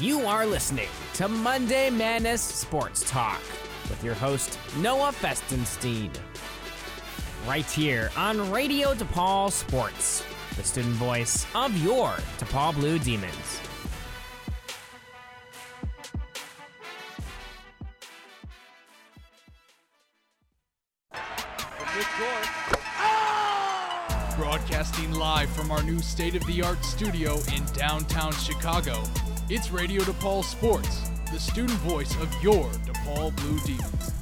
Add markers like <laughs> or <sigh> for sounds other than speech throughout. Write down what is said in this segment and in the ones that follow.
You are listening to Monday Madness Sports Talk with your host, Noah Festenstein. Right here on Radio DePaul Sports, the student voice of your DePaul Blue Demons. Broadcasting live from our new state of the art studio in downtown Chicago, it's Radio DePaul Sports, the student voice of your DePaul Blue Demons.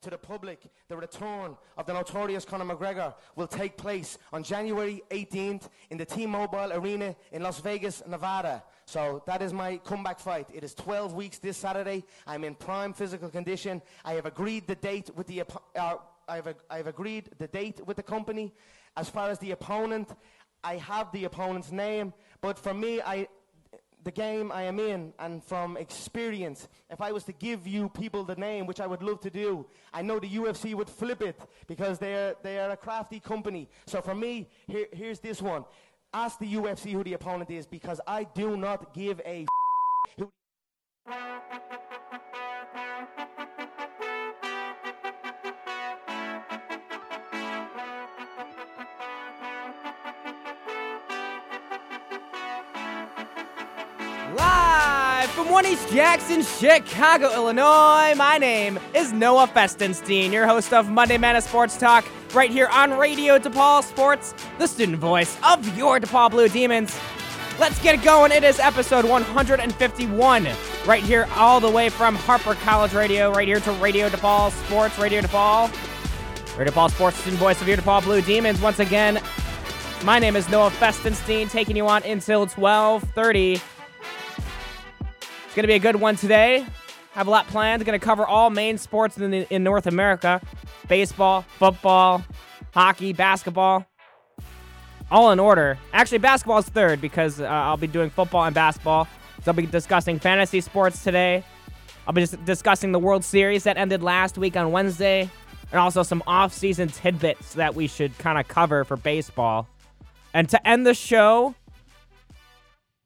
to the public the return of the notorious Conor McGregor will take place on January 18th in the T-Mobile Arena in Las Vegas, Nevada. So that is my comeback fight. It is 12 weeks this Saturday. I'm in prime physical condition. I have agreed the date with the uh, I have, I have agreed the date with the company. As far as the opponent, I have the opponent's name, but for me, I the game I am in and from experience, if I was to give you people the name, which I would love to do, I know the UFC would flip it because they're, they are a crafty company. So for me, here, here's this one. Ask the UFC who the opponent is because I do not give a who from One East Jackson, Chicago, Illinois. My name is Noah Festenstein, your host of Monday Madness Sports Talk, right here on Radio DePaul Sports, the student voice of your DePaul Blue Demons. Let's get going. It is episode 151, right here, all the way from Harper College Radio, right here to Radio DePaul Sports, Radio DePaul. Radio DePaul Sports, student voice of your DePaul Blue Demons. Once again, my name is Noah Festenstein, taking you on until 1230. Going to be a good one today. Have a lot planned. Going to cover all main sports in, the, in North America baseball, football, hockey, basketball. All in order. Actually, basketball is third because uh, I'll be doing football and basketball. So I'll be discussing fantasy sports today. I'll be dis- discussing the World Series that ended last week on Wednesday, and also some off-season tidbits that we should kind of cover for baseball. And to end the show,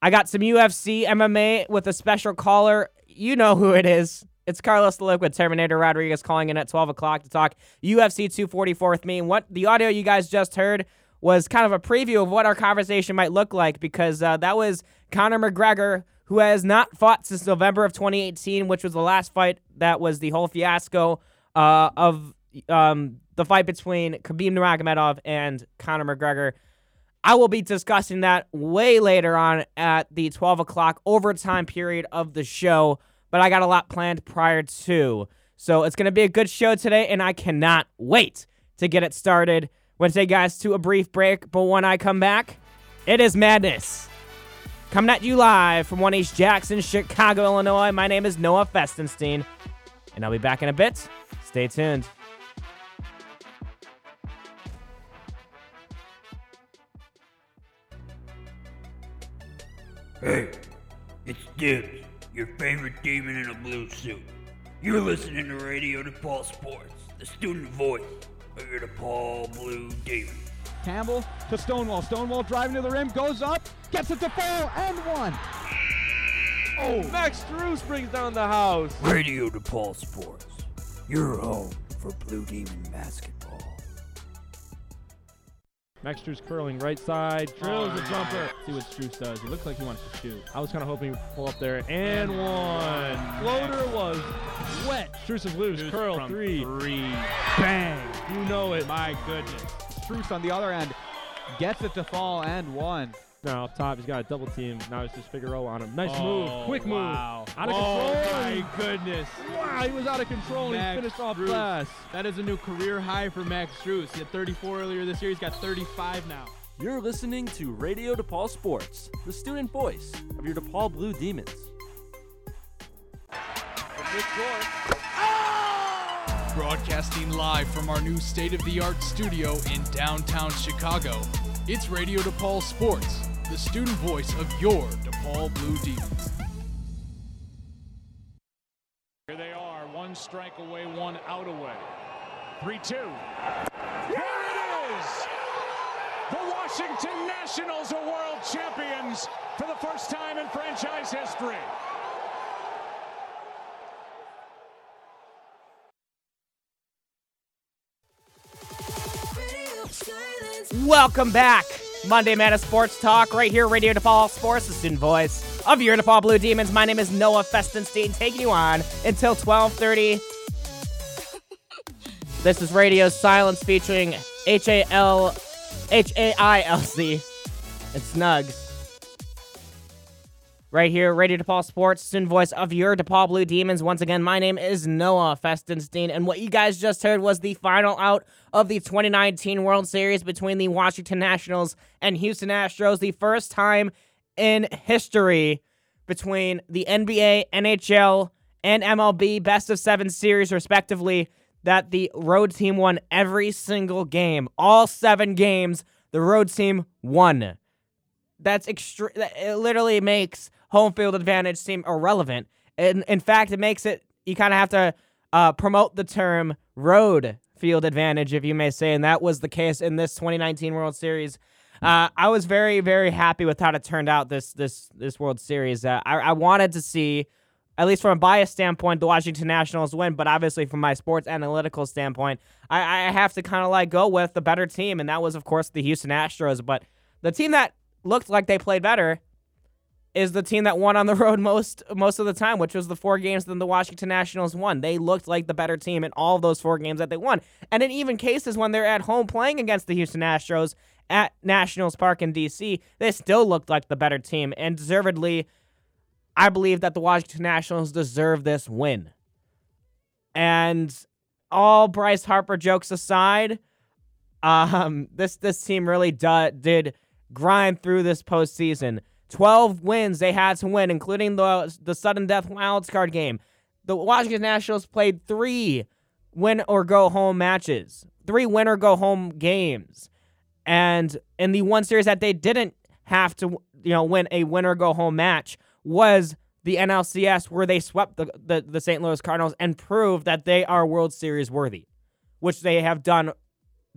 I got some UFC MMA with a special caller. You know who it is. It's Carlos the Liquid Terminator Rodriguez calling in at 12 o'clock to talk UFC 244 with me. And what the audio you guys just heard was kind of a preview of what our conversation might look like because uh, that was Conor McGregor, who has not fought since November of 2018, which was the last fight that was the whole fiasco uh, of um, the fight between Khabib Nurmagomedov and Conor McGregor. I will be discussing that way later on at the 12 o'clock overtime period of the show, but I got a lot planned prior to. So it's going to be a good show today, and I cannot wait to get it started. Say, guys, to a brief break, but when I come back, it is madness. Coming at you live from 1 East Jackson, Chicago, Illinois. My name is Noah Festenstein, and I'll be back in a bit. Stay tuned. Hey, it's Dibs, your favorite demon in a blue suit. You're listening to Radio DePaul Sports, the student voice of your DePaul Blue Demon. Campbell to Stonewall. Stonewall driving to the rim, goes up, gets it to fall, and one. Oh, Max Strus brings down the house. Radio DePaul Sports, your home for Blue Demon basketball. Max Strus curling right side, drills a jumper. See what Strus does. He looks like he wants to shoot. I was kind of hoping he'd pull up there and one. Floater was wet. Strus is loose. Curl from three. three. Bang. You know it. My goodness. Strus on the other end gets it to fall and one. Now up top, he's got a double team. Now it's just Figueroa on him. Nice Oh, move. Quick move. Out of control. oh, control. my goodness. Wow, he was out of control and he finished off Strus. glass. That is a new career high for Max Strus. He had 34 earlier this year. He's got 35 now. You're listening to Radio DePaul Sports, the student voice of your DePaul Blue Demons. Oh! Broadcasting live from our new state of the art studio in downtown Chicago, it's Radio DePaul Sports, the student voice of your DePaul Blue Demons. Here they are, one strike away, one out away. 3 2. Here it is! The Washington Nationals are world champions for the first time in franchise history. Welcome back. Monday Mana Sports Talk right here, Radio DePaul Sports, the student voice of your DePaul Blue Demons. My name is Noah Festenstein, taking you on until 1230. <laughs> This is Radio Silence featuring H-A-L, H-A-I-L-C, and Snugs. Right here, Radio DePaul Sports, student voice of your DePaul Blue Demons. Once again, my name is Noah Festenstein, and what you guys just heard was the final out of the 2019 World Series between the Washington Nationals and Houston Astros. The first time in history between the NBA, NHL, and MLB best of seven series, respectively, that the road team won every single game. All seven games, the road team won. That's extreme. It literally makes home field advantage seem irrelevant. And in fact, it makes it, you kind of have to uh, promote the term road field advantage, if you may say. And that was the case in this 2019 World Series. Uh, I was very, very happy with how it turned out this this this World Series. Uh, I, I wanted to see, at least from a bias standpoint, the Washington Nationals win. But obviously, from my sports analytical standpoint, I, I have to kind of like go with the better team, and that was, of course, the Houston Astros. But the team that looked like they played better is the team that won on the <laughs> road most most of the time, which was the four games that the Washington Nationals won. They looked like the better team in all of those four games that they won. And in even cases when they're at home playing against the Houston Astros at Nationals Park in DC, they still looked like the better team. And deservedly, I believe that the Washington Nationals deserve this win. And all Bryce Harper jokes aside, um, this this team really do, did grind through this postseason. 12 wins they had to win, including the the sudden death wild card game. The Washington Nationals played three win or go home matches, three win or go home games, and in the one series that they didn't have to, you know, win a win or go home match was the NLCS, where they swept the, the, the St. Louis Cardinals and proved that they are World Series worthy, which they have done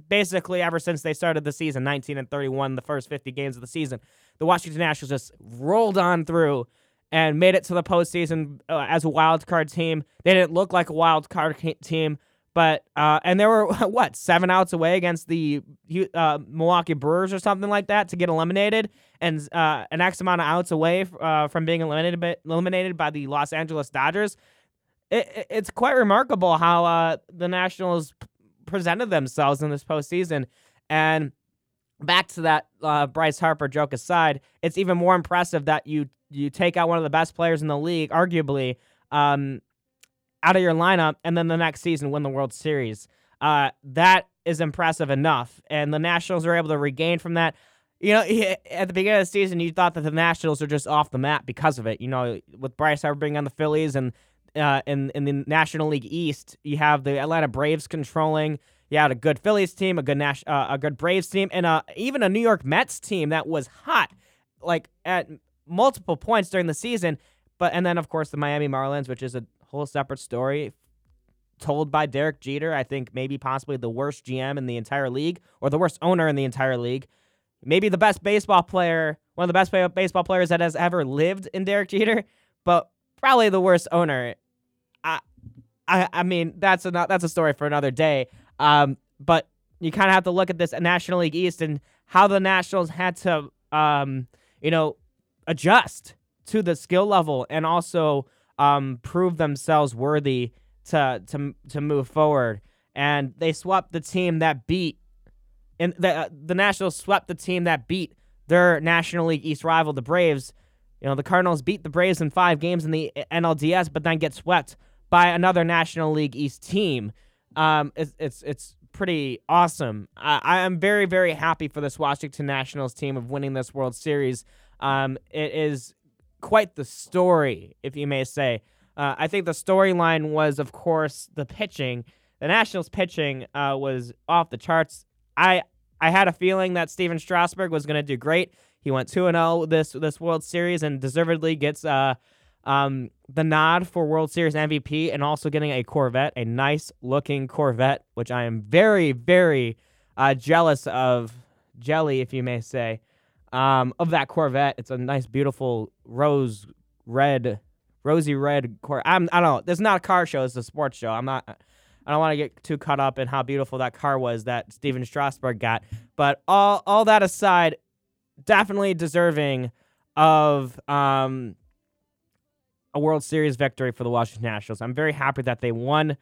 basically ever since they started the season 19 and 31 the first 50 games of the season the washington nationals just rolled on through and made it to the postseason uh, as a wild card team. They didn't look like a wild card team but uh, and they were <laughs> what seven outs away against the uh, milwaukee brewers or something like that to get eliminated? And uh, an x amount of outs away uh, from being eliminated by, eliminated by the los angeles dodgers. It, it's quite remarkable how uh, the nationals presented themselves in this postseason. And back to that uh, Bryce Harper joke aside, it's even more impressive that you you take out one of the best players in the league, arguably, um, out of your lineup, and then the next season win the World Series. Uh, that is impressive enough, and the Nationals are able to regain from that. You know, at the beginning of the season, you thought that the Nationals are just off the map because of it. You know, with Bryce Harper being on the Phillies and uh, in in the National League East, you have the Atlanta Braves controlling. You had a good Phillies team, a good Nash, uh, a good Braves team, and uh, even a New York Mets team that was hot, like at multiple points during the season. But and then of course the Miami Marlins, which is a whole separate story, told by Derek Jeter. I think maybe possibly the worst GM in the entire league, or the worst owner in the entire league. Maybe the best baseball player, one of the best baseball players that has ever lived in Derek Jeter, but probably the worst owner I, I, I mean, that's a that's a story for another day. Um, but you kind of have to look at this National League East and how the Nationals had to, um, you know, adjust to the skill level and also um, prove themselves worthy to to to move forward. And they swept the team that beat, and the uh, the Nationals swept the team that beat their National League East rival, the Braves. You know, the Cardinals beat the Braves in five games in the NLDS, but then get swept by another National League East team. Um, it's it's it's pretty awesome. I, I am very very happy for this Washington Nationals team of winning this World Series. Um, it is quite the story, if you may say. Uh, I think the storyline was, of course, the pitching. The Nationals pitching uh, was off the charts. I I had a feeling that Stephen Strasburg was going to do great. He went two and zero oh this this World Series and deservedly gets uh um, the nod for World Series MVP and also getting a Corvette, a nice looking Corvette, which I am very, very uh, jealous of jelly, if you may say, um, of that Corvette. It's a nice, beautiful rose red, rosy red Corvette. I don't know. This is not a car show. It's a sports show. I'm not. I don't want to get too caught up in how beautiful that car was that Stephen Strasburg got. But all all that aside, definitely deserving of um, a World Series victory for the Washington Nationals. I'm very happy that they won.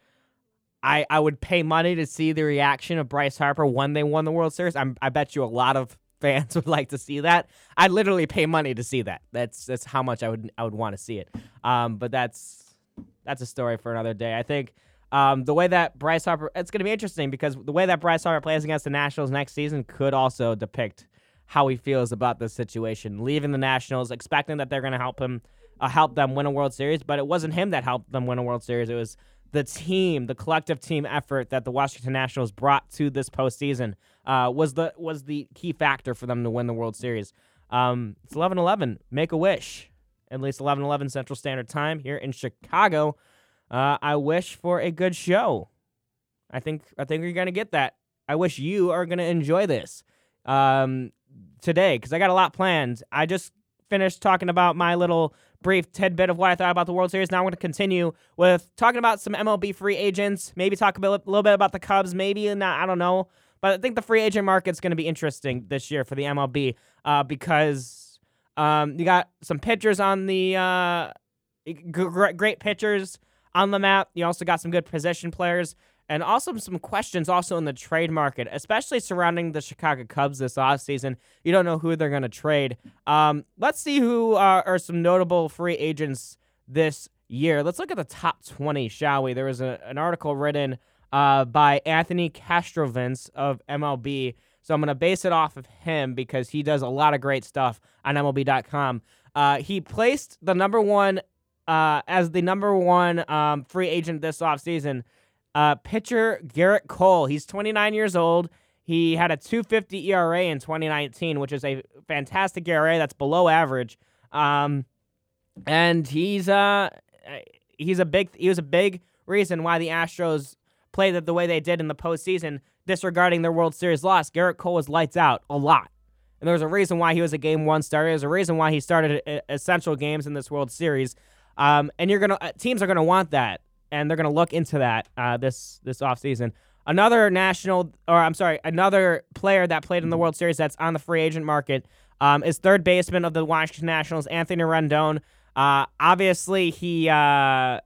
I, I would pay money to see the reaction of Bryce Harper when they won the World Series. I'm, I bet you a lot of <laughs> fans would like to see that. I'd literally pay money to see that. That's that's how much I would I would want to see it. Um, but that's that's a story for another day. I think um, the way that Bryce Harper, it's going to be interesting because the way that Bryce Harper plays against the Nationals next season could also depict how he feels about this situation. Leaving the Nationals, expecting that they're going to help him, uh, help them win a World Series, but it wasn't him that helped them win a World Series. It was the team, the collective team effort that the Washington Nationals brought to this postseason uh, was the was the key factor for them to win the World Series. Um, it's 11-11. Make a wish. At least 11-11 Central Standard Time here in Chicago. Uh, I wish for a good show. I think I think you're gonna get that. I wish you are gonna enjoy this um, today because I got a lot planned. I just finished talking about my little brief tidbit of what I thought about the World Series. Now I'm going to continue with talking about some MLB free agents. Maybe talk a, little bit about the Cubs. Maybe not. I don't know. But I think the free agent market's going to be interesting this year for the MLB uh, because um, you got some pitchers on the uh, great, great pitchers on the map. You also got some good position players and also some questions also in the trade market, especially surrounding the Chicago Cubs this offseason. You don't know who they're going to trade. Um, let's see who uh, are some notable free agents this year. Let's look at the top 20, shall we? There was a, an article written uh, by Anthony Castrovince of MLB. So I'm going to base it off of him because he does a lot of great stuff on MLB.com. Uh, he placed the number one uh, as the number one um, free agent this offseason uh, pitcher Gerrit Cole. He's 29 years old. He had a 250 ERA in 2019, which is a fantastic ERA. That's below average. Um, and he's uh he's a big he was a big reason why the Astros played the way they did in the postseason, disregarding their World Series loss. Gerrit Cole was lights out a lot. And there was a reason why he was a game one starter. There's a reason why he started essential games in this World Series. Um, and you're gonna uh, teams are gonna want that and they're going to look into that uh, this this offseason. Another national, or I'm sorry, another player that played in the World Series that's on the free agent market um, is third baseman of the Washington Nationals, Anthony Rendon. Uh, obviously, he uh,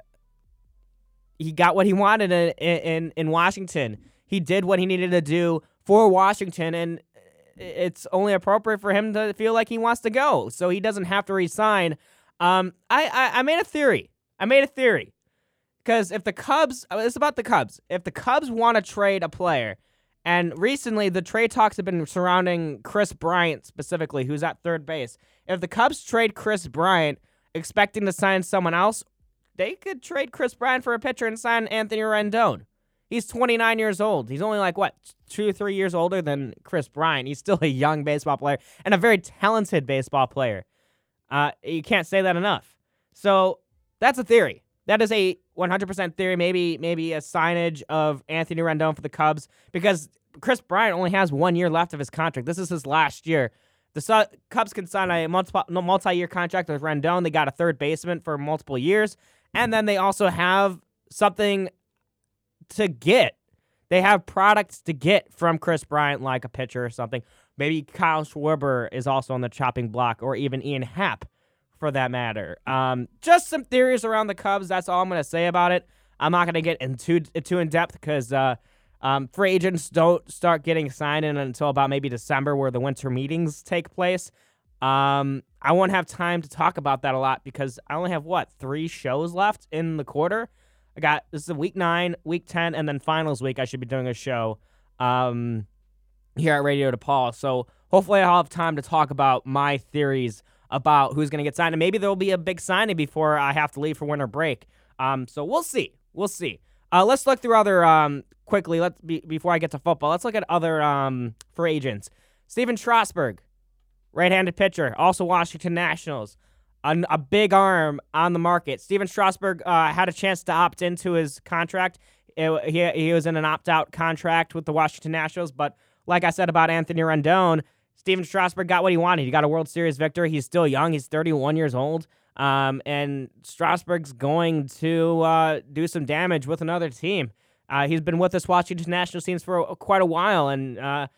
he got what he wanted in, in in Washington. He did what he needed to do for Washington, and it's only appropriate for him to feel like he wants to go, so he doesn't have to resign. Um, I, I I made a theory. I made a theory. Because if the Cubs, uh, it's about the Cubs. If the Cubs want to trade a player, and recently the trade talks have been surrounding Chris Bryant specifically, who's at third base. If the Cubs trade Chris Bryant, expecting to sign someone else, they could trade Chris Bryant for a pitcher and sign Anthony Rendon. He's 29 years old. He's only like what two or three years older than Chris Bryant. He's still a young baseball player and a very talented baseball player. Uh, you can't say that enough. So that's a theory. That is a 100% theory. Maybe maybe a signage of Anthony Rendon for the Cubs because Chris Bryant only has one year left of his contract. This is his last year. The Cubs can sign a multi year contract with Rendon. They got a third baseman for multiple years. And then they also have something to get. They have products to get from Chris Bryant, like a pitcher or something. Maybe Kyle Schwarber is also on the chopping block, or even Ian Happ for that matter. Um, just some theories around the Cubs. That's all I'm going to say about it. I'm not going to get into too in depth because uh, um, free agents don't start getting signed in until about maybe December, where the winter meetings take place. Um, I won't have time to talk about that a lot because I only have what three shows left in the quarter. I got this is week nine, week ten, and then finals week. I should be doing a show um, here at Radio DePaul. So hopefully I'll have time to talk about my theories about who's going to get signed. And maybe there'll be a big signing before I have to leave for winter break. Um, so we'll see. We'll see. Uh, let's look through other um, quickly. Let's be, before I get to football. Let's look at other um, free agents. Stephen Strasburg, right-handed pitcher, also Washington Nationals. A, a big arm on the market. Stephen Strasburg uh, had a chance to opt into his contract. It, he, he was in an opt-out contract with the Washington Nationals, but like I said about Anthony Rendon, Stephen Strasburg got what he wanted. He got a World Series victory. He's still young. He's 31 years old. Um, and Strasburg's going to uh, do some damage with another team. Uh, he's been with us Washington national teams for a, quite a while, and uh,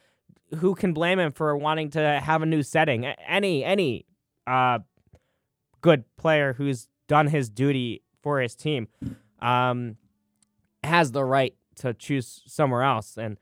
who can blame him for wanting to have a new setting? Any any uh, good player who's done his duty for his team um, has the right to choose somewhere else. And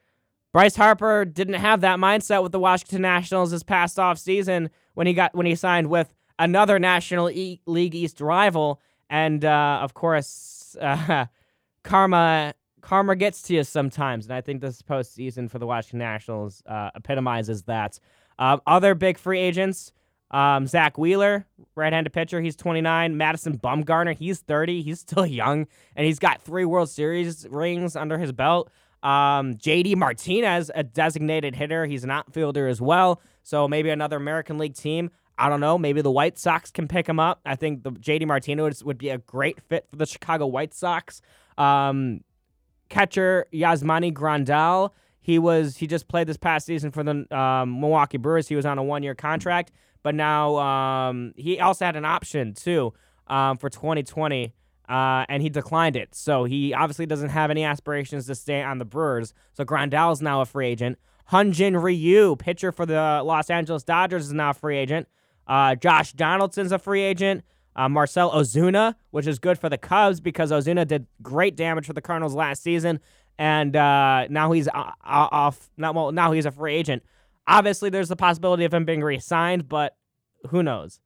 Bryce Harper didn't have that mindset with the Washington Nationals this past off season when he got when he signed with another National e- League East rival, and uh, of course, uh, <laughs> karma karma gets to you sometimes, and I think this postseason for the Washington Nationals uh, epitomizes that. Uh, other big free agents. Um, Zack Wheeler, right-handed pitcher, he's 29. Madison Bumgarner, he's 30. He's still <laughs> young, and he's got three World Series rings under his belt. Um, JD Martinez, a designated hitter, he's an outfielder as well. So maybe another American League team. I don't know. Maybe the White Sox can pick him up. I think the JD Martinez would be a great fit for the Chicago White Sox. Um, catcher Yasmani Grandal. He was he just played this past season for the um, Milwaukee Brewers. He was on a one year contract, but now um, he also had an option too um, for 2020, uh, and he declined it. So he obviously doesn't have any aspirations to stay on the Brewers. So Grandal is now a free agent. Hyun-jin Ryu, pitcher for the Los Angeles Dodgers, is now a free agent. Uh, Josh Donaldson's a free agent. Uh, Marcell Ozuna, which is good for the Cubs because Ozuna did great damage for the Cardinals last season, and uh, now he's off. Not well. Now he's a free agent. Obviously, there's the possibility of him being re-signed, but who knows?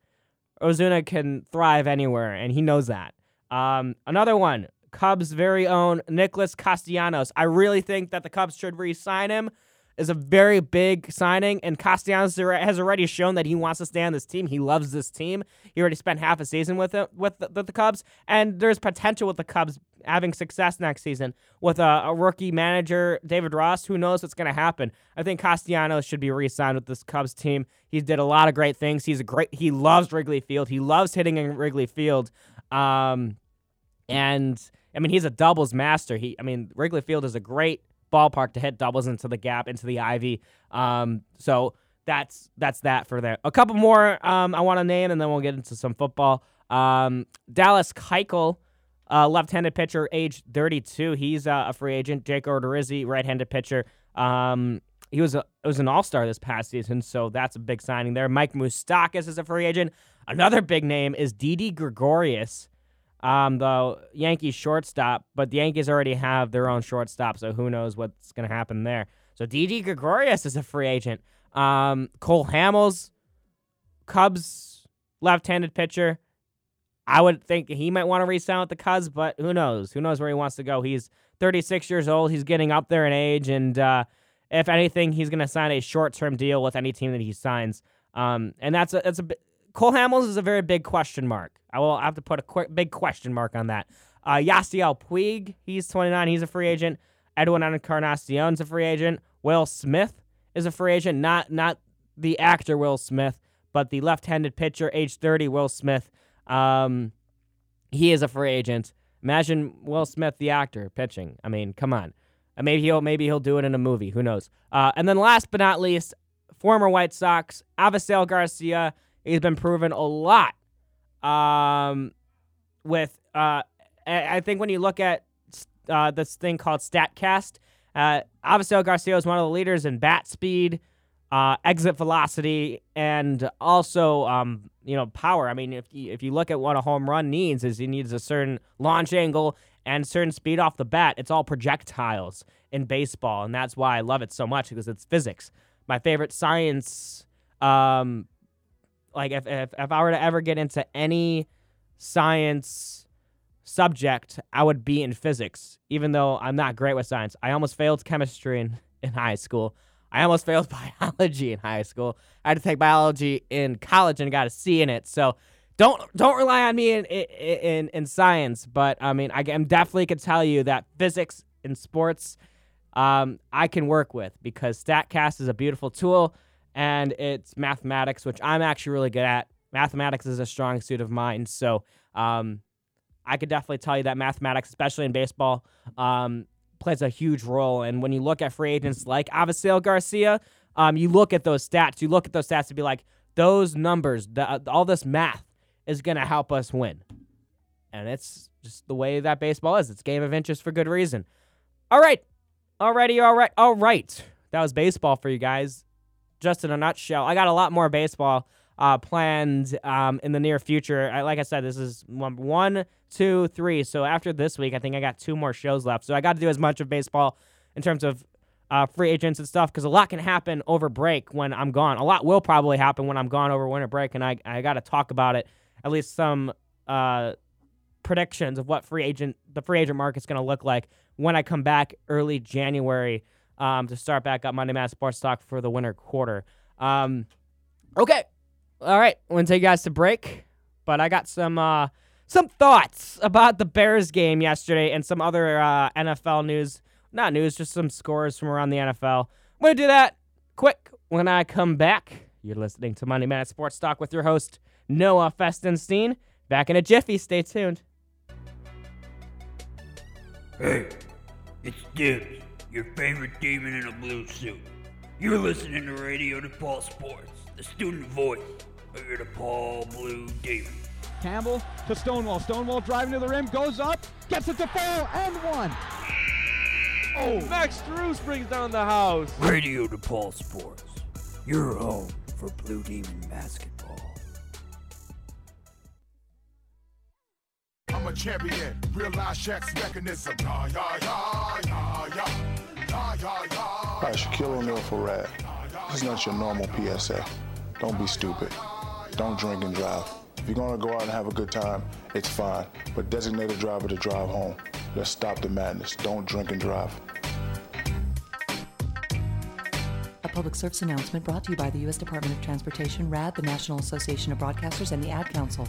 Ozuna can thrive anywhere, and he knows that. Um, another one, Cubs' very own Nicholas Castellanos. I really think that the Cubs should re-sign him is a very big signing, and Castellanos has already shown that he wants to stay on this team. He loves this team. He already spent half a season with it with the, the Cubs, and there's potential with the Cubs having success next season with a, a rookie manager, David Ross. Who knows what's going to happen? I think Castellanos should be re-signed with this Cubs team. He did a lot of great things. He's a great. He loves Wrigley Field. He loves hitting in Wrigley Field, um, and I mean he's a doubles master. He, I mean Wrigley Field is a great ballpark to hit doubles into the gap, into the ivy. Um, so that's that's that for there. A couple more um, I want to name, and then we'll get into some football. Um, Dallas Keuchel, uh, left-handed pitcher, age 32. He's uh, a free agent. Jake Odorizzi, right-handed pitcher. Um, he was a was an all-star this past season, so that's a big signing there. Mike Moustakas is a free agent. Another big name is Didi Gregorius um, the Yankees shortstop, but the Yankees already have their own shortstop, so who knows what's going to happen there. So Didi Gregorius is a free agent. Um, Cole Hamels, Cubs left-handed pitcher. I would think he might want to re-sign with the Cubs, but who knows? Who knows where he wants to go? He's 36 years old. He's getting up there in age, and uh, if anything, he's going to sign a short-term deal with any team that he signs. Um, and that's a that's a Cole Hamels is a very big question mark. I will have to put a big question mark on that. Uh, Yasiel Puig, he's 29. He's a free agent. Edwin Encarnacion's a free agent. Will Smith is a free agent. Not not the actor Will Smith, but the left-handed pitcher, age 30, Will Smith. Um, he is a free agent. Imagine Will Smith, the actor, pitching. I mean, come on. Uh, maybe he'll maybe he'll do it in a movie. Who knows? Uh, and then last but not least, former White Sox, Avisail Garcia. He's been proven a lot. Um, with uh, I think when you look at uh, this thing called Statcast, uh, Avisail Garcia is one of the leaders in bat speed, uh, exit velocity, and also um, you know power. I mean, if you, if you look at what a home run needs, is he needs a certain launch angle and certain speed off the bat. It's all projectiles in baseball, and that's why I love it so much because it's physics. My favorite science um, like if, if if I were to ever get into any science subject, I would be in physics, even though I'm not great with science. I almost failed chemistry in, <laughs> in high school. I almost failed <laughs> biology in high school. I had to take biology in college and got a C in it. So don't don't rely on me in in in science, but I mean I am definitely could tell you that physics in sports um, I can work with because Statcast is a beautiful tool and it's mathematics, which I'm actually really good at. Mathematics is a strong suit of mine, so um, I could definitely tell you that mathematics, especially in baseball, um, plays a huge role. And when you look at free agents like Avisail Garcia, um, you look at those stats. You look at those stats to be like, those numbers, the, uh, all this math is going to help us win. And it's just the way that baseball is. It's game of inches for good reason. All right. Alrighty, all right, all right. That was baseball for you guys. Just in a nutshell. I got a lot more baseball uh, planned um, in the near future. I, like I said, this is one, one, two, three. So after this week, I think I got two more shows left. So I got to do as much of baseball in terms of uh, free agents and stuff because a lot can happen over break when I'm gone. A lot will probably happen when I'm gone over winter break, and I, I got to talk about it. At least some uh, predictions of what free agent the free agent market's going to look like when I come back early January um, to start back up Monday Mass Sports Talk for the winter quarter. Um, okay, all right, I'm gonna take you guys to break, but I got some uh, some thoughts about the Bears game yesterday and some other uh, NFL news. Not news, just some scores from around the NFL. I'm gonna do that quick when I come back. You're listening to Monday Mass Sports Talk with your host Noah Festenstein. Back in a jiffy. Stay tuned. Hey, it's Dibs, your favorite demon in a blue suit. You're listening to Radio DePaul Sports, the student voice of your DePaul Blue Demon. Campbell to Stonewall. Stonewall driving to the rim, goes up, gets it to fall, and one. Oh, Max Strus brings down the house. Radio DePaul Sports, your home for Blue Demon basketball. I'm a champion, realize Shaq's mechanism. Yeah, yeah, yeah, yeah, yeah. Yeah. Hi, Shaquille O'Neal for Rad. This is not your normal PSA. Don't be stupid. Don't drink and drive. If you're gonna go out and have a good time, it's fine. But designate a driver to drive home. Let's stop the madness. Don't drink and drive. A public service announcement brought to you by the U.S. Department of Transportation, RAD, the National Association of Broadcasters, and the Ad Council.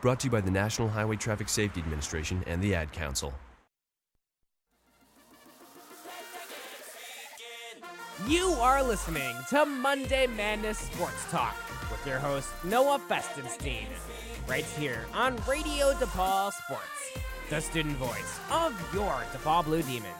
Brought to you by the National Highway Traffic Safety Administration and the Ad Council. You are listening to Monday Madness Sports Talk with your host, Noah Festenstein, right here on Radio DePaul Sports, the student voice of your DePaul Blue Demons.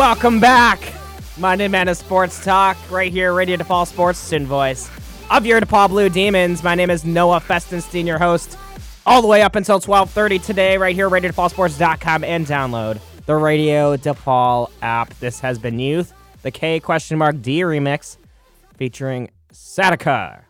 Welcome back. Monday Madness Sports Talk, right here, Radio DePaul Sports, voice of your DePaul Blue Demons. My name is Noah Festenstein, your host, all the way up until 12:30 today, right here, RadioDePaulSports.com, and download the Radio DePaul app. This has been Youth, the K question mark D remix, featuring Satika.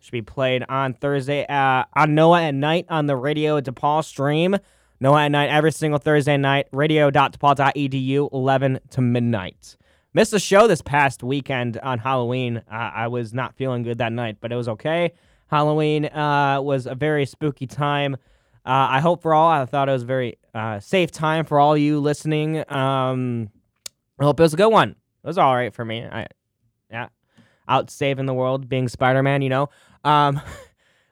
Should be played on Thursday uh, on Noah at night on the Radio DePaul stream. Noah at night every single Thursday night. Radio.depaul.edu, 11 to midnight. Missed the show this past weekend on Halloween. Uh, I was not feeling good that night, but it was okay. Halloween uh, was a very spooky time. Uh, I hope for all. I thought it was a very uh, safe time for all you listening. Um, I hope it was a good one. It was all right for me. I, yeah, out saving the world, being Spider Man. You know. Um, <laughs>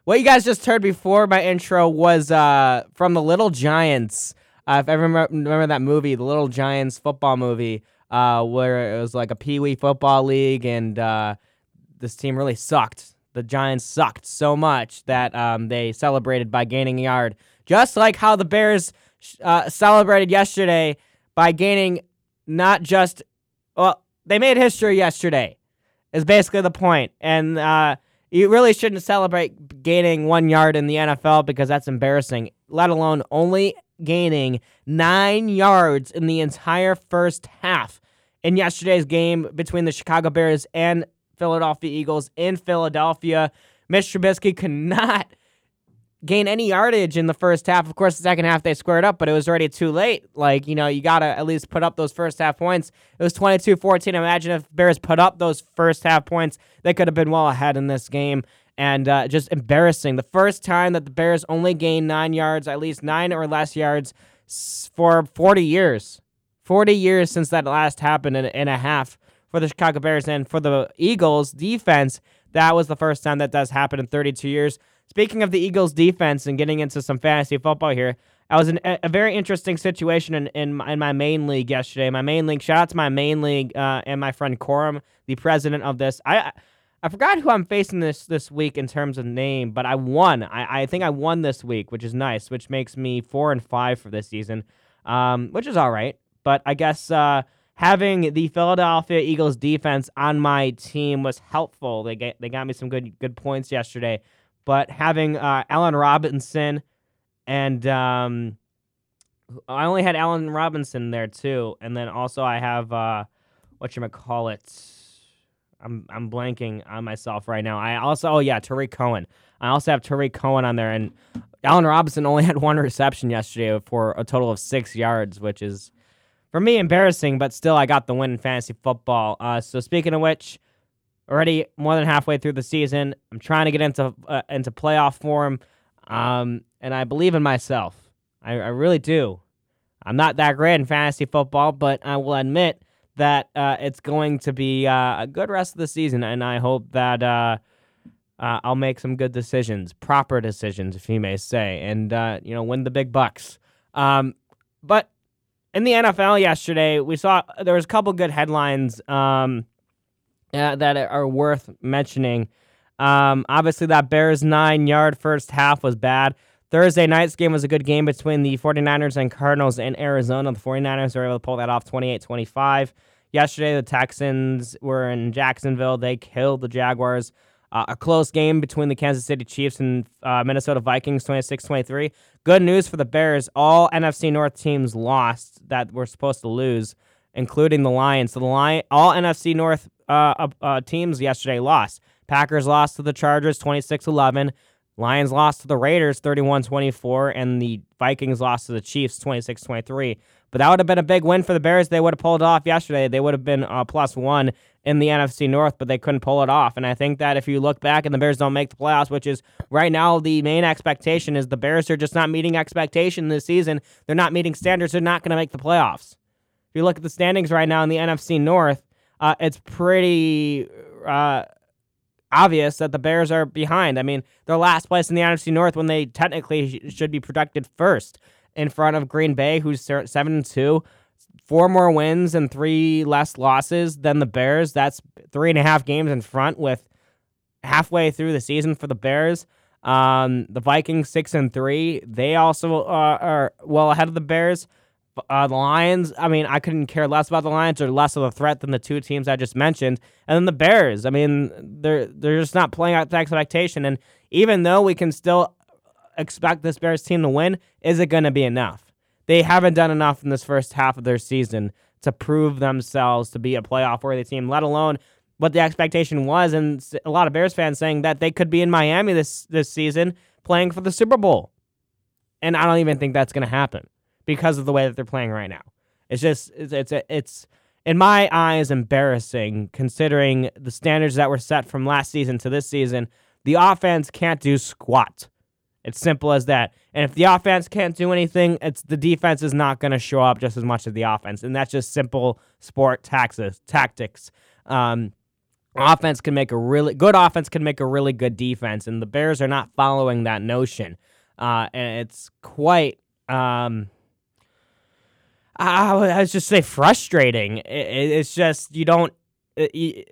what you guys just heard before my intro was uh, from the Little Giants. Uh, if remember, remember that movie, the Little Giants football movie, uh, where it was like a Pee Wee football league, and uh, this team really sucked. The Giants sucked so much that um, they celebrated by gaining a yard, just like how the Bears uh, celebrated yesterday by gaining not just well, they made history yesterday. Is basically the point, and uh, you really shouldn't celebrate gaining one yard in the NFL because that's embarrassing. Let alone only gaining nine yards in the entire first half in yesterday's game between the Chicago Bears and Philadelphia Eagles in Philadelphia. Mitch Trubisky could not gain any yardage in the first half. Of course, the second half they squared up, but it was already too late. Like, you know, you got to at least put up those first half points. It was 22 14. Imagine if Bears put up those first half points, they could have been well ahead in this game. And uh, just embarrassing. The first time that the Bears only gained nine yards, at least nine or less yards, for 40 years. 40 years since that last happened in, in a half for the Chicago Bears. And for the Eagles defense, that was the first time that does happen in 32 years. Speaking of the Eagles defense and getting into some fantasy football here, I was in a, very interesting situation in, in my, in, my, main league yesterday. My main league, shout out to my main league uh, and my friend Corum, the president of this. I I forgot who I'm facing this this week in terms of name, but I won. I, I think I won this week, which is nice, which makes me four and five for this season, um, which is all right. But I guess uh, having the Philadelphia Eagles defense on my team was helpful. They get, they got me some good good points yesterday. But having uh, Allen Robinson and um, I only had Allen Robinson there too, and then also I have uh, what you call it. I'm I'm blanking on myself right now. I also oh yeah Tarik Cohen. I also have Tarik Cohen on there, and Allen Robinson <laughs> only had one reception yesterday for a total of six yards, which is for me embarrassing, but still I got the win in fantasy football. Uh, so speaking of which, already more than halfway through the season. I'm trying to get into uh, into playoff form, um, and I believe in myself. I, I, really do. I'm not that great in fantasy football, but I will admit that uh, it's going to be uh, a good rest of the season, and I hope that uh, uh, I'll make some good decisions, proper decisions, if you may say, and uh, you know, win the big bucks. Um, but in the NFL yesterday, we saw there was a couple good headlines. Um, uh, that are worth mentioning. Um, obviously, that Bears nine yard first half was bad. Thursday night's game was a good game between the 49ers and Cardinals in Arizona. The 49ers were able to pull that off 28 25. Yesterday, the Texans were in Jacksonville. They killed the Jaguars. Uh, a close game between the Kansas City Chiefs and uh, Minnesota Vikings, 26 23. Good news for the Bears. All NFC North teams lost that were supposed to lose, including the Lions. So the Lion, all NFC North uh, uh, teams yesterday lost. Packers lost to the Chargers 26 11. Lions lost to the Raiders 31 24. And the Vikings lost to the Chiefs 26 23. But that would have been a big win for the Bears. They would have pulled it off yesterday. They would have been uh, plus one in the NFC North, but they couldn't pull it off. And I think that if you look back and the Bears don't make the playoffs, which is right now the main expectation, is the Bears are just not meeting expectation this season. They're not meeting standards. They're not going to make the playoffs. If you look at the standings right now in the NFC North, uh, it's pretty uh, obvious that the Bears are behind. I mean, they're last place in the NFC North when they technically should be protected first, in front of Green Bay, who's seven and two, four more wins and three less losses than the Bears. That's three and a half games in front with halfway through the season for the Bears. Um, the Vikings six and three. They also uh, are well ahead of the Bears. Uh, the Lions, I mean, I couldn't care less about the Lions or less of a threat than the two teams I just mentioned. And then the Bears, I mean, they're they're just not playing out the expectation. And even though we can still expect this Bears team to win, is it going to be enough? They haven't done enough in this first half of their season to prove themselves to be a playoff worthy team, let alone what the expectation was. And a lot of Bears fans saying that they could be in Miami this this season playing for the Super Bowl. And I don't even think that's going to happen because of the way that they're playing right now. It's just it's it's, it's in my eyes embarrassing considering the standards that were set from last season to this season. The offense can't do squat. It's simple as that. And if the offense can't do anything, it's the defense is not going to show up just as much as the offense, and that's just simple sport taxes, tactics. Um, offense can make a really good offense can make a really good defense, and the Bears are not following that notion, uh, and it's quite um, I I would just say frustrating. It, it, it's just you don't. It, you,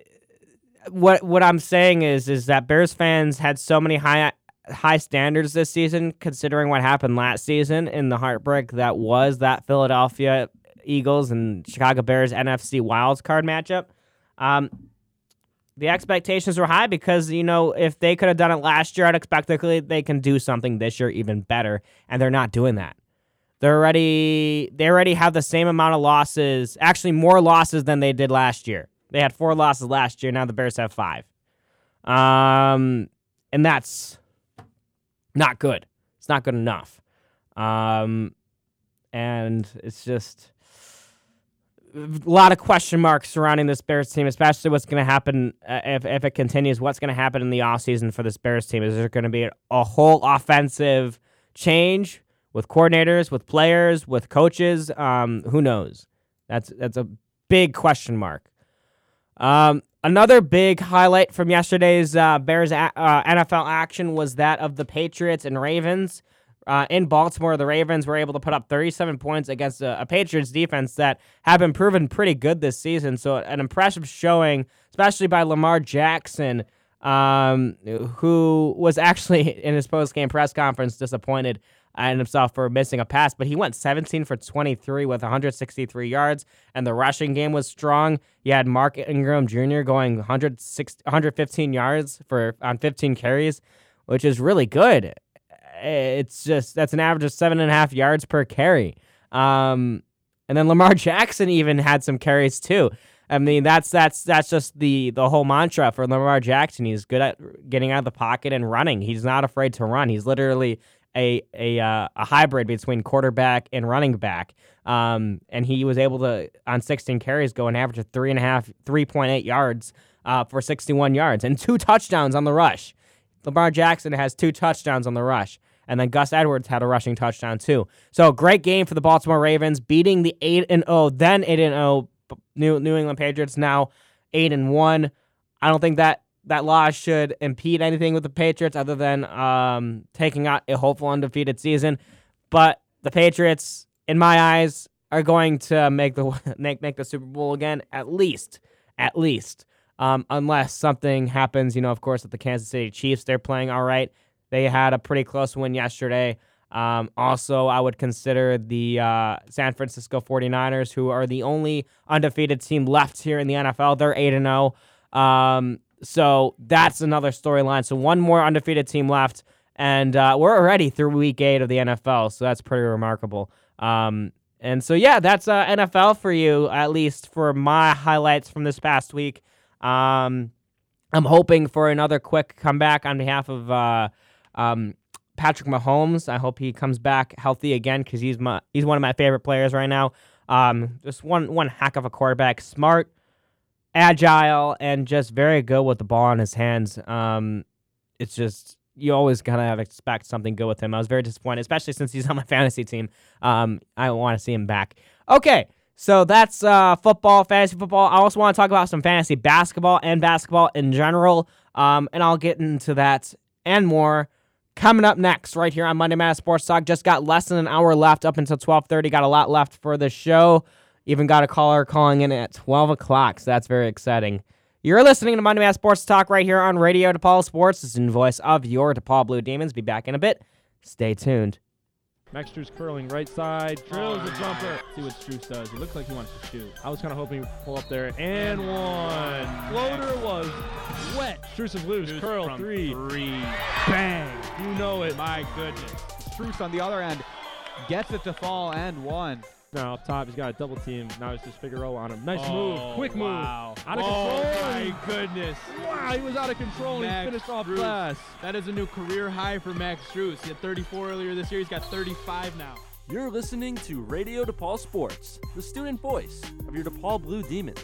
what what I'm saying is is that Bears fans had so many high high standards this season, considering what happened last season in the heartbreak that was that Philadelphia Eagles and Chicago Bears NFC wild card matchup. Um, the expectations were high because you know if they could have done it last year, I'd they can do something this year even better, and they're not doing that. They're already they already have the same amount of losses, actually more losses than they did last year. They had four losses last year. Now the Bears have five, um, and that's not good. It's not good enough, um, and it's just a lot of question marks surrounding this Bears team, especially what's going to happen uh, if, if it continues. What's going to happen in the offseason for this Bears team? Is there going to be a whole offensive change? With coordinators, with players, with coaches. Um, who knows? That's that's a big question mark. Um, another big highlight from yesterday's uh, Bears a- uh, NFL action was that of the Patriots and Ravens. Uh, in Baltimore, the Ravens were able to put up 37 points against a, a, Patriots defense that have been proven pretty good this season. So, an impressive showing, especially by Lamar Jackson, um, who was actually <laughs> in his post game press conference disappointed and himself for missing a pass, but he went 17 for 23 with 163 yards, and the rushing game was strong. You had Mark Ingram Jr. going 115 yards for on 15 carries, which is really good. It's just that's an average of seven and a half yards per carry. Um, and then Lamar <laughs> Jackson even had some carries too. I mean, that's that's that's just the the whole mantra for Lamar Jackson. He's good at getting out of the pocket and running. He's not afraid to run. He's literally a a uh, a hybrid between quarterback and running back. Um, and he was able to on 16 carries go an average of three and a half, 3.8 yards uh, for 61 yards and two touchdowns on the rush. Lamar Jackson has two touchdowns on the rush. And then Gus Edwards had a rushing touchdown too. So great game for the Baltimore Ravens, beating the eight and zero, then eight and zero New New England Patriots. Now eight and one. I don't think that that loss should impede anything with the Patriots other than um, taking out a hopeful undefeated season. But the Patriots, in my eyes, are going to make the <laughs> make make the Super Bowl again at least, at least. Um, unless something happens, you know, of course, with the Kansas City Chiefs, they're playing all right. They had a pretty close win yesterday. Um, also, I would consider the uh, San Francisco 49ers, who are the only undefeated team left here in the NFL. They're 8 0. Um, so that's another storyline. So one more undefeated team left, and uh, we're already through week eight of the NFL. So that's pretty remarkable. Um, and so yeah, that's uh, NFL for you at least for my highlights from this past week. Um, I'm hoping for another quick comeback on behalf of uh, um, Patrick Mahomes. I hope he comes back healthy again because he's my he's one of my favorite players right now. Um, just one one heck of a quarterback, smart agile and just very good with the ball in his hands. Um, it's just you always kind of expect something good with him. I was very disappointed, especially since he's <laughs> on my fantasy team. Um, I want to see him back. Okay, so that's uh, football, fantasy football. I also want to talk about some fantasy basketball and basketball in general, um, and I'll get into that and more coming up next right here on Monday Night Sports Talk. Just got less than an hour left up until 12:30. Got a lot left for the show. Even got a caller calling in at 12 o'clock, so that's very exciting. You're listening to Monday Night Sports Talk right here on Radio DePaul Sports. This is the voice of your DePaul Blue Demons. Be back in a bit. Stay tuned. Max Strus curling right side, drills a jumper. See what Strus does. He looks like he wants to shoot. I was kind of hoping he'd pull up there and one. Floater was wet. Strus is loose. Curl three. Three. Bang. You know it. My goodness. Strus on the other end gets it to fall and one. Now up top, he's got a double team. Now it's just Figueroa on him. Nice oh, move, quick wow. move, out of oh, control. my goodness! Wow, he was out of control and he finished off fast. That is a new career high for Max Strus. He had 34 earlier this year. He's got 35 now. You're listening to Radio DePaul Sports, the student voice of your DePaul Blue Demons.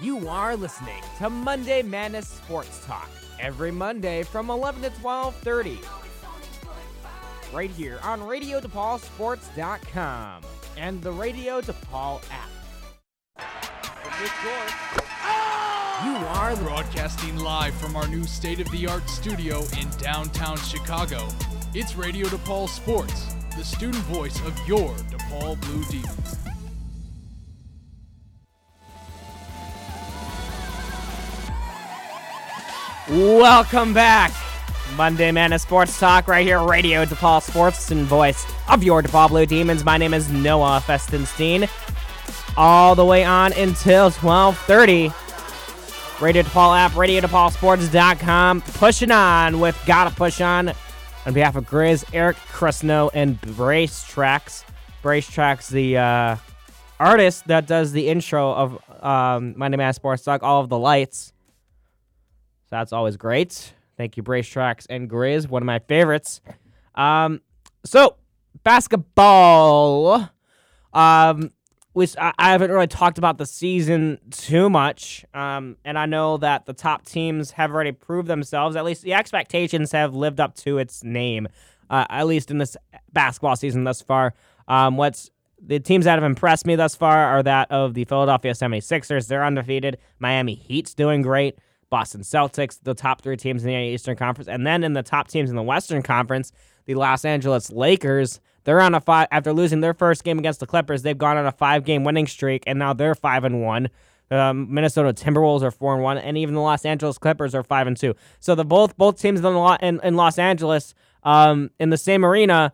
You are listening to Monday Madness Sports Talk every Monday from 11 to 12:30. Right here on RadioDePaulSports.com and the Radio DePaul app. You are broadcasting live from our new state-of-the-art studio in downtown Chicago. It's Radio DePaul Sports, the student voice of your DePaul Blue Demons. Welcome back. Monday Madness Sports Talk right here, Radio DePaul Sports and voice of your DePaul Blue Demons. My name is Noah Festenstein. All the way on until 1230. Radio DePaul app, RadioDePaulSports.com. Pushing on with Gotta Push On on behalf of Grizz, Eric Crusno, and Brace Tracks. Brace Tracks, the uh, artist that does the intro of um, Monday Madness Sports Talk, all of the lights. So that's always great. Thank you, Brace Tracks and Grizz, one of my favorites. Um, so basketball. Um, which I, I haven't really talked about the season too much. Um, and I know that the top teams have already proved themselves. At least the expectations have lived up to its name. Uh, at least in this basketball season thus far. Um, what's the teams that have impressed me thus far are that of the Philadelphia 76ers. They're undefeated. Miami Heat's doing great. Boston Celtics, the top three teams in the Eastern Conference. And then in the top teams in the Western Conference, the Los Angeles Lakers. They're on a five after losing their first game against the Clippers. They've gone on a five game winning streak, and now they're five and one. Um, Minnesota Timberwolves are four and one, and even the Los Angeles Clippers are five and two. So the both both teams in, in, in Los Angeles um, in the same arena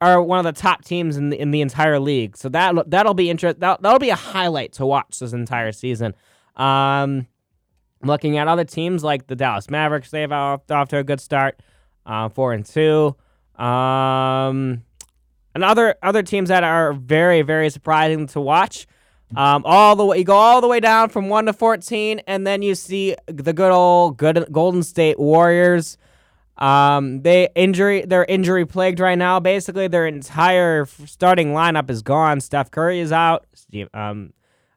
are one of the top teams in the, in the entire league. So that that'll be interest that, that'll be a highlight to watch this entire season. Um, looking at other teams like the Dallas Mavericks, they've off, off to a good start, uh, four and two. Um, and other other teams that are very very surprising to watch. Um, all the way you go all the way down from one to fourteen, and then you see the good old good Golden State Warriors. Um, they injury they're injury plagued right now. Basically, their entire starting lineup is gone. Steph Curry is out. Steve, um,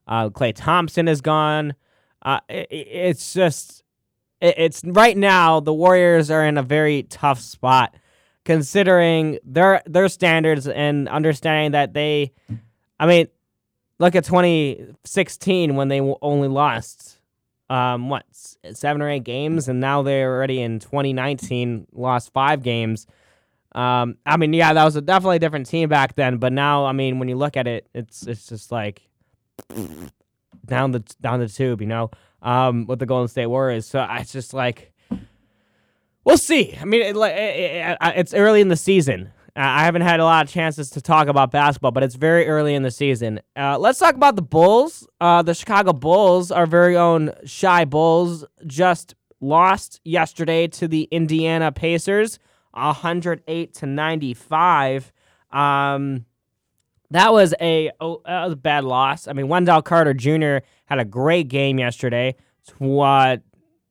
uh, Klay Thompson is gone. Uh, it, it's just it, it's right now the Warriors are in a very tough spot considering their their standards and understanding that they, I mean, look at 2016 when they only lost um what seven or eight games, and now they're already in 2019 lost five games. Um, I mean, yeah, that was a definitely different team back then, but now, I mean, when you look at it, it's it's just like down the down the tube, you know, um, with the Golden State Warriors. So it's just like We'll see. I mean, it, it, it's early in the season. I haven't had a lot of chances to talk about basketball, but it's very early in the season. Uh, let's talk about the Bulls. Uh, the Chicago Bulls, our very own Chi Bulls, just lost yesterday to the Indiana Pacers, 108 to 95. Um, that was a oh, that was a bad loss. I mean, Wendell Carter Jr. had a great game yesterday. Tw-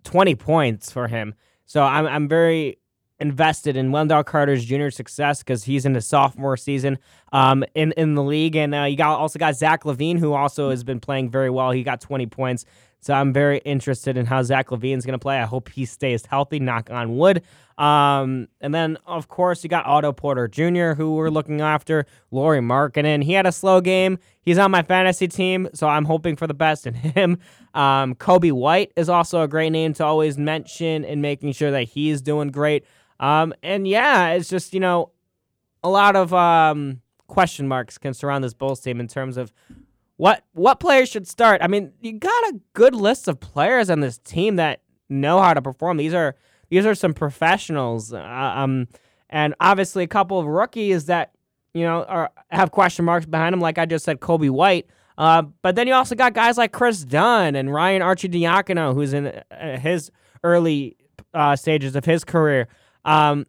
20 points for him. So I'm I'm very invested in Wendell Carter's junior success because he's in his sophomore season um, in in the league, and uh, you got also got Zach LaVine who also has been playing very well. He got 20 points. So I'm very interested in how Zach LaVine's going to play. I hope he stays healthy. Knock on wood. Um, and then of course you got Otto Porter Jr. who we're looking after. Lauri Markkanen. He had a slow game. He's on my fantasy team, so I'm hoping for the best in <laughs> him. Um, Coby White is also a great name to always mention and making sure that he's doing great. Um, and yeah, it's just you know a lot of um, question marks can surround this Bulls team in terms of what what players should start? I mean, you got a good list of players on this team that know how to perform. These are these are some professionals, uh, um, and obviously a couple of rookies that you know are have question marks behind them. Like I just said, Coby White. Uh, but then you also got guys like Kris Dunn and Ryan Archie Arcidiacono, who's in uh, his early uh, stages of his career. Um,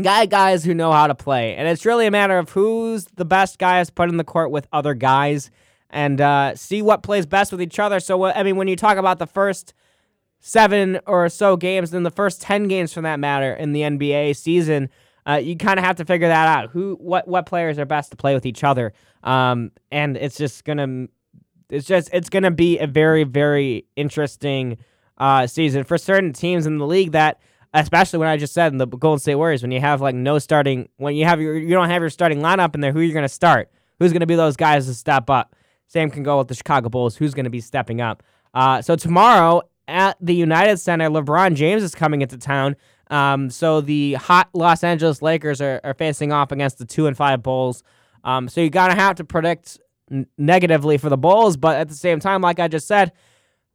guy guys who know how to play, and it's really a matter of who's the best guys put in the court with other guys and uh, see what plays best with each other. So, I mean, when you talk about the first seven or so games, then the first 10 games for that matter in the NBA season, uh, you kind of have to figure that out. Who, what, what players are best to play with each other? Um, and it's just gonna, it's just, it's gonna be a very, very interesting uh, season for certain teams in the league that especially when I just said in the Golden State Warriors, when you have like no starting, when you have your, you don't have your starting lineup in there, who you're to start? Who's to be those guys to step up? Same can go with the Chicago Bulls. Who's going to be stepping up? Uh, so tomorrow at the United Center, LeBron James is coming into town. Um, so the hot Los Angeles Lakers are, are facing off against the two and five Bulls. Um, so you're gonna have to predict n- negatively for the Bulls, but at the same time, like I just said,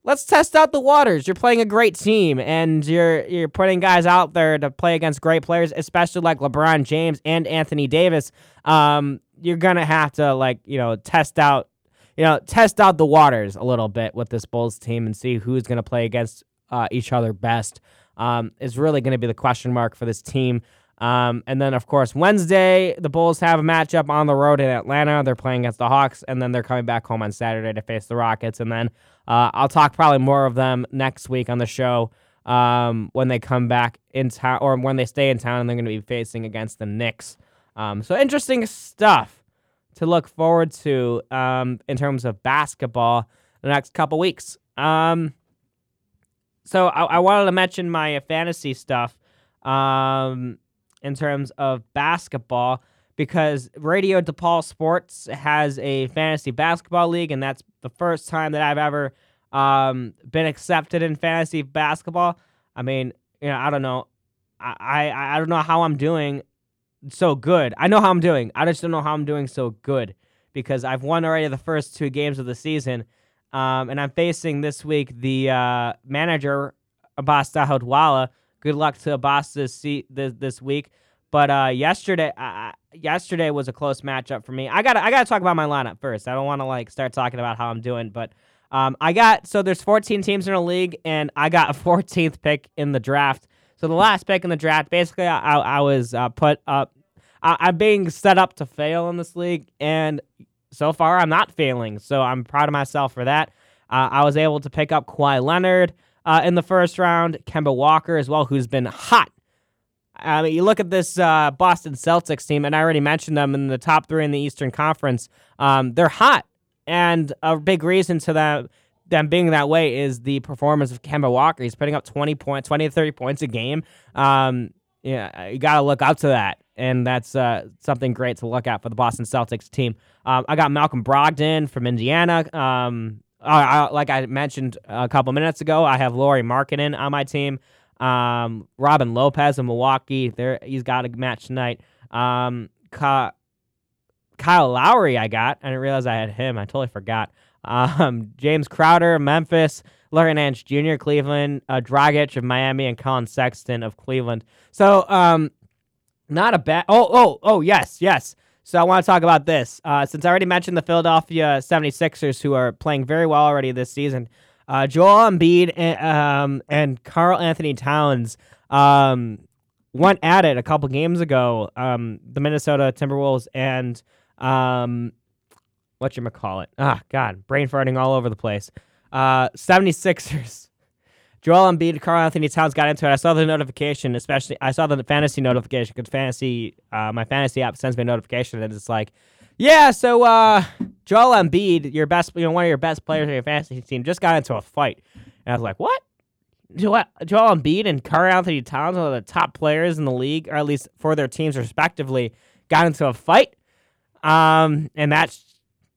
let's test out the waters. You're playing a great team, and you're you're putting guys out there to play against great players, especially like LeBron James and Anthony Davis. Um, you're gonna have to like you know test out you know test out the waters a little bit with this Bulls team and see who's gonna play against uh, each other best. Um, is really going to be the question mark for this team. Um, and then, of course, Wednesday, the Bulls have a matchup on the road in Atlanta. They're playing against the Hawks, and then they're coming back home on Saturday to face the Rockets. And then uh, I'll talk probably more of them next week on the show um, when they come back in town or when they stay in town and they're going to be facing against the Knicks. Um, so interesting stuff to look forward to um, in terms of basketball the next couple weeks. Um, so I, I, wanted to mention my fantasy stuff um, in terms of basketball because Radio DePaul Sports has a fantasy basketball league, and that's the first time that I've ever um, been accepted in fantasy basketball. I mean, you know, I don't know. I, I, I don't know how I'm doing so good. I know how I'm doing. I just don't know how I'm doing so good because I've won already the first two games of the season. Um, and I'm facing this week the uh, manager, Abbas Dahodwala. Good luck to Abbas this, this, this week. But uh, yesterday, uh, yesterday was a close matchup for me. I got I got to talk about my lineup first. I don't want to like start talking about how I'm doing, but um, I got so there's 14 teams in a league, and I got a 14th pick in the draft. So the last pick in the draft, basically, I, I was uh, put up. I, I'm being set up to fail in this league, and so far I'm not failing. So I'm proud of myself for that. Uh, I was able to pick up Kawhi Leonard uh, in the first round, Kemba Walker as well, who's been hot I mean, you look at this uh, Boston Celtics team, and I already mentioned them in the top three in the Eastern Conference. Um, they're hot, and a big reason to that them being that way is the performance of Kemba Walker. He's putting up twenty points, twenty to thirty points a game. Um, yeah, you got to look up to that, and that's uh, something great to look at for the Boston Celtics team. Um, I got Malcolm Brogdon from Indiana. Um, I, I, like I mentioned a couple minutes ago, I have Lauri Markkanen on my team. Um, Robin Lopez in Milwaukee, there he's got a match tonight. Um, Kyle Lowry, I got. I didn't realize I had him. I totally forgot. Um, James Crowder, Memphis. Larry Nance Jr., Cleveland. Uh, Dragic of Miami, and Collin Sexton of Cleveland. So, um, not a bad. Oh, oh, oh, yes, yes. So I want to talk about this. Uh, since I already mentioned the Philadelphia 76ers, who are playing very well already this season. Uh, Joel Embiid and, um, and Karl-Anthony Towns um, went at it a couple games ago. Um, the Minnesota Timberwolves and um, what you call it? Ah, God, brain farting all over the place. Uh, 76ers. <laughs> Joel Embiid, Karl-Anthony Towns got into it. I saw the notification, especially I saw the fantasy notification because fantasy, uh, my fantasy app sends me a notification and it's like yeah, so uh, Joel Embiid, your best, you know, one of your best players on your fantasy team, just got into a fight, and I was like, what? Joel, Embiid and Karl-Anthony Towns, one of the top players in the league, or at least for their teams respectively, got into a fight. Um, and that's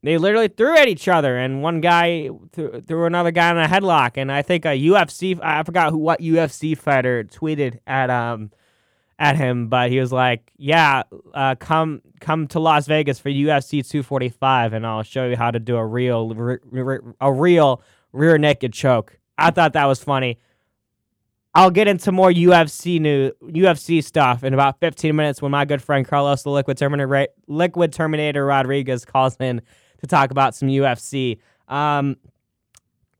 they literally threw at each other, and one guy threw, threw another guy in a headlock. And I think a UFC, I forgot who what UFC fighter tweeted at um at him, but he was like, "Yeah, uh, come come to Las Vegas for UFC 245, and I'll show you how to do a real re- re- a real rear naked choke." I thought that was funny. I'll get into more UFC new UFC stuff in about 15 minutes when my good friend Carlos the Liquid Terminator Liquid Terminator Rodriguez calls in to talk about some UFC. Um,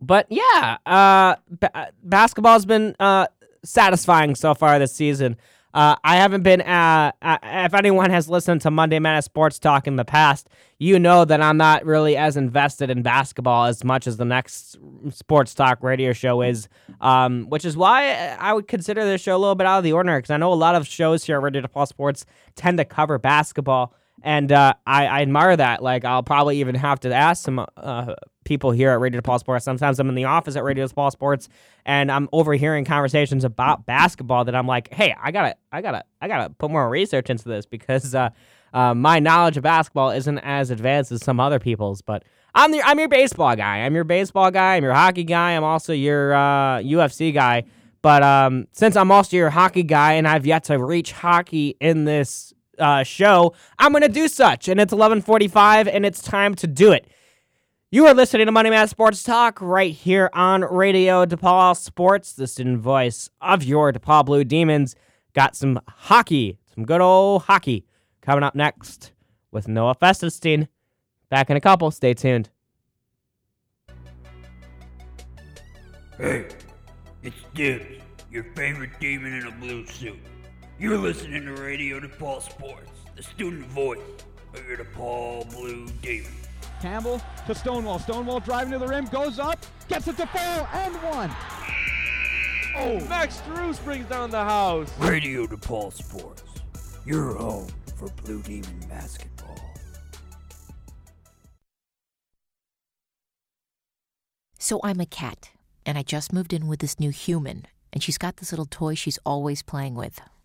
but yeah, uh, b- basketball's been uh, satisfying so far this season. Uh, I haven't been. Uh, uh, if anyone has listened to Monday Madness Sports Talk in the past, you know that I'm not really as invested in basketball as much as the next sports talk radio show is. Um, which is why I would consider this show a little bit out of the ordinary because I know a lot of shows here at Radio DePaul Sports tend to cover basketball, and uh, I, I admire that. Like I'll probably even have to ask some uh, people here at Radio DePaul Sports. Sometimes I'm in the office at Radio DePaul Sports and I'm overhearing conversations about basketball that I'm like, hey, I gotta, I gotta, I gotta put more research into this because uh, uh, my knowledge of basketball isn't as advanced as some other people's. But I'm the, I'm your baseball guy. I'm your baseball guy. I'm your hockey guy. I'm also your uh, UFC guy. But um, since I'm also your hockey guy and I've yet to reach hockey in this uh, show, I'm gonna do such. And it's 11:45, and it's time to do it. You are listening to Money Man Sports Talk right here on Radio DePaul Sports, the student voice of your DePaul Blue Demons. Got some hockey, some good old hockey coming up next with Noah Festenstein. Back in a couple. Stay tuned. Hey, it's Dibs, your favorite demon in a blue suit. You're listening to Radio DePaul Sports, the student voice of your DePaul Blue Demon. Campbell to Stonewall. Stonewall driving to the rim, goes up, gets it to fall, and one. Oh, Max Strus brings down the house. Radio DePaul Sports, your home for Blue Demon basketball. So I'm a cat, and I just moved in with this new human, and she's got this little toy she's always playing with,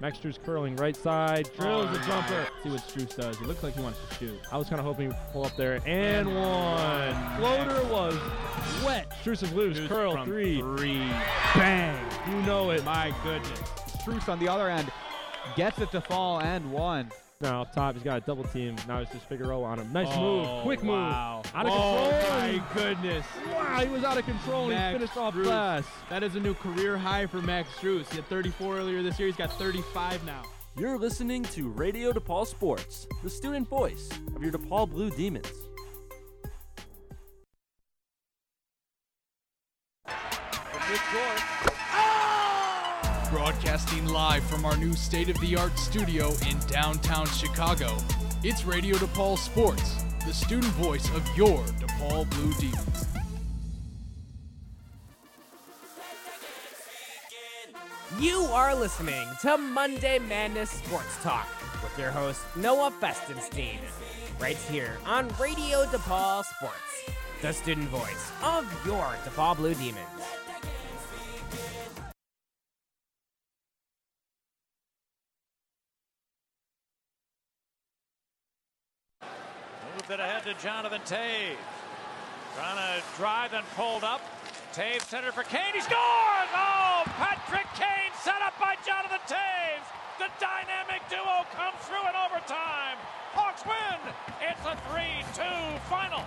Max Strus curling right side, drills a jumper. See what Strus does. He looks like he wants to shoot. I was kind of hoping he'd pull up there and one. Floater was wet. Strus is loose. Strus Curl from three. three. Bang. You know it. My goodness. Strus on the other end gets it to fall and one. Now up top, he's got a double team. Now it's just Figueroa on him. Nice Oh, move. Quick wow. move. Out of control. oh, control. my goodness. Wow, he was out of control and he finished off Strus. glass. That is a new career high for Max Strus. He had 34 earlier this year. He's got 35 now. You're listening to Radio DePaul Sports, the student voice of your DePaul Blue Demons. Broadcasting live from our new state of the art studio in downtown Chicago, it's Radio DePaul Sports, the student voice of your DePaul Blue Demons. You are listening to Monday Madness Sports Talk with your host, Noah Festenstein, right here on Radio DePaul Sports, the student voice of your DePaul Blue Demons. Moved it ahead to Jonathan Toews. Trying to drive and pulled up. Toews center for Kane. He scores! Oh, Patrick Kane set up by Jonathan Toews. The dynamic duo comes through in overtime. Hawks win. It's a 3-2 final.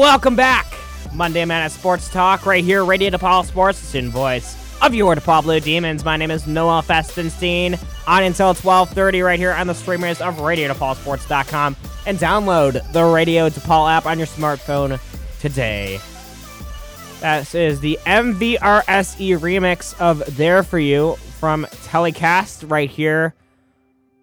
Welcome back. Monday Madness Sports Talk right here, Radio DePaul Sports, the student voice of your DePaul Blue Demons. My name is Noah Festenstein. On until 1230 right here on the streamers of RadioDePaulSports.com and download the Radio DePaul app on your smartphone today. That is the MVRSE remix of There For You from Telecast right here.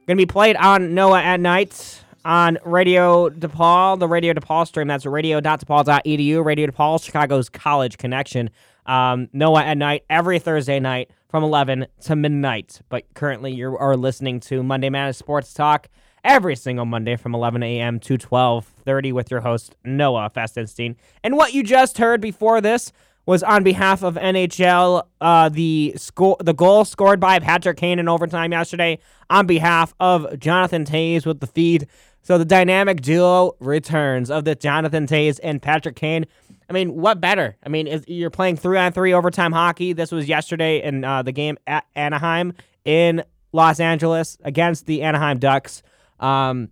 To be played on Noah at night on Radio DePaul, the Radio DePaul stream. That's radio.depaul.edu, Radio DePaul, Chicago's college connection. Um, Noah at night every Thursday night from 11 to midnight. But currently, you are listening to Monday Madness Sports Talk every single Monday from 11 a.m. to 12:30 with your host Noah Festenstein. And what you just heard before this was on behalf of NHL. Uh, the score, the goal scored by Patrick Kane in overtime yesterday, on behalf of Jonathan Toews with the feed. So the dynamic duo returns of the Jonathan Toews and Patrick Kane. I mean, what better? I mean, is, you're playing three on three overtime hockey. This was yesterday in uh, the game at Anaheim in Los Angeles against the Anaheim Ducks. Um,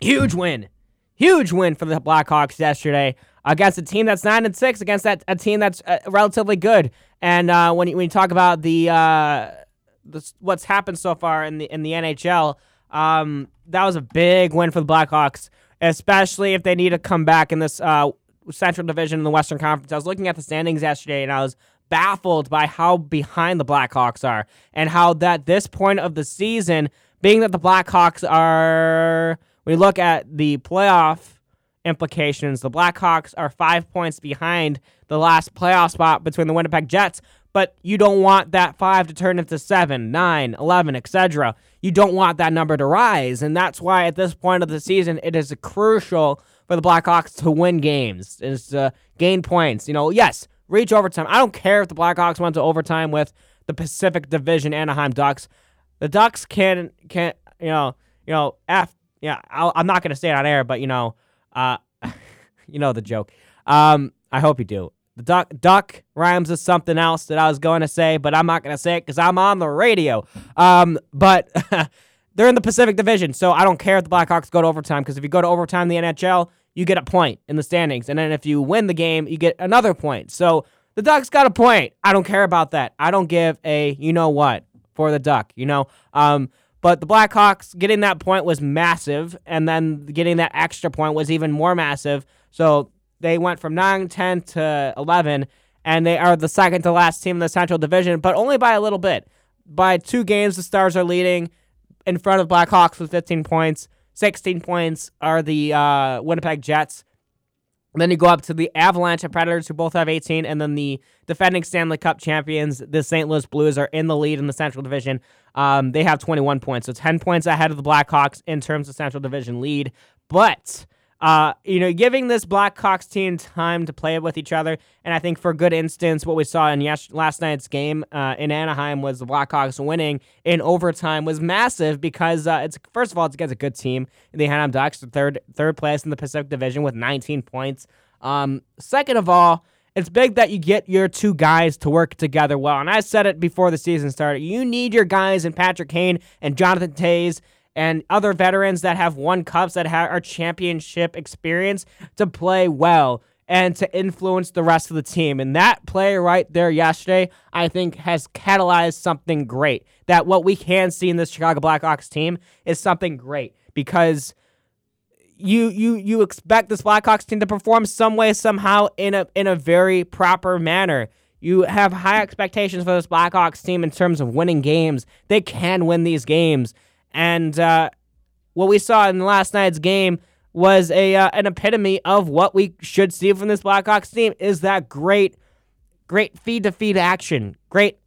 huge win, huge win for the Blackhawks yesterday against a team that's nine and six, against that a team that's uh, relatively good. And uh, when you, when you talk about the, uh, the what's happened so far in the in the NHL, um, that was a big win for the Blackhawks, especially if they need to come back in this uh, Central Division in the Western Conference. I was looking at the standings yesterday, and I was baffled by how behind the Blackhawks are, and how that this point of the season, being that the Blackhawks are, we look at the playoff implications. The Blackhawks are five points behind the last playoff spot between the Winnipeg Jets, but you don't want that five to turn into seven, nine, 11, etc. You don't want that number to rise. And that's why at this point of the season, it is crucial for the Blackhawks to win games, is to gain points. You know, yes, reach overtime. I don't care if the Blackhawks went to overtime with the Pacific Division Anaheim Ducks. The Ducks can, can you know, you know, F, yeah, i am not to say it on air, but, you know, uh, <laughs> you know the joke. Um, I hope you do. The duck duck rhymes with something else that I was going to say, but I'm not going to say it because I'm on the radio. Um, but <laughs> they're in the Pacific Division, so I don't care if the Blackhawks go to overtime because if you go to overtime in the NHL, you get a point in the standings, and then if you win the game, you get another point. So the Ducks got a point. I don't care about that. I don't give a you know what for the Duck. You know. Um, but the Blackhawks getting that point was massive, and then getting that extra point was even more massive. So they went from 9, 10 to 11, and they are the second to last team in the Central Division, but only by a little bit. By two games, the Stars are leading in front of Blackhawks with 15 points. 16 points are the uh, Winnipeg Jets. Then you go up to the Avalanche and Predators, who both have 18, and then the defending Stanley Cup champions, the St. Louis Blues, are in the lead in the Central Division. Um, they have 21 points, so 10 points ahead of the Blackhawks in terms of Central Division lead. But uh, you know, giving this Blackhawks team time to play with each other. And I think for good instance, what we saw in yes- last night's game uh, in Anaheim was the Blackhawks winning in overtime was massive because uh, it's first of all it's against a good team. The Anaheim Ducks, third third place in the Pacific Division with 19 points. Um, second of all, it's big that you get your two guys to work together well. And I said it before the season started. You need your guys in Patrick Kane and Jonathan Toews and other veterans that have won cups that have our championship experience to play well and to influence the rest of the team. And that play right there yesterday, I think, has catalyzed something great. That what we can see in this Chicago Blackhawks team is something great because you you you expect this Blackhawks team to perform some way somehow in a in a very proper manner. You have high expectations for this Blackhawks team in terms of winning games. They can win these games. And uh, what we saw in last night's game was a uh, an epitome of what we should see from this Blackhawks team is that great, great feed to feed action, great,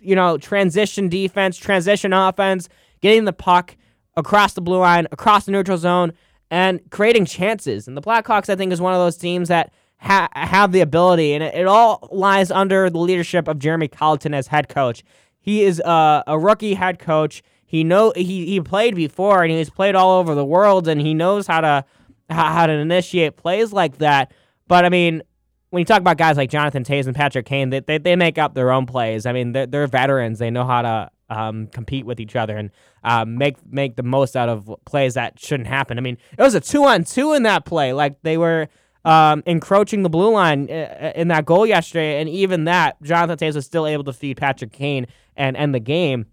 you know, transition defense, transition offense, getting the puck across the blue line, across the neutral zone, and creating chances. And the Blackhawks, I think, is one of those teams that ha- have the ability, and it, all lies under the leadership of Jeremy Colliton as head coach. He is uh, a rookie head coach. He know he, he played before and he's played all over the world and he knows how to how to initiate plays like that. But I mean, when you talk about guys like Jonathan Toews and Patrick Kane, they, they, they make up their own plays. I mean, they're, they're veterans. They know how to um, compete with each other and uh, make make the most out of plays that shouldn't happen. I mean, it was a two on two in that play. Like they were um, encroaching the blue line uh, uh, in that goal yesterday, and even that, Jonathan Toews was still able to feed Patrick Kane and end the game.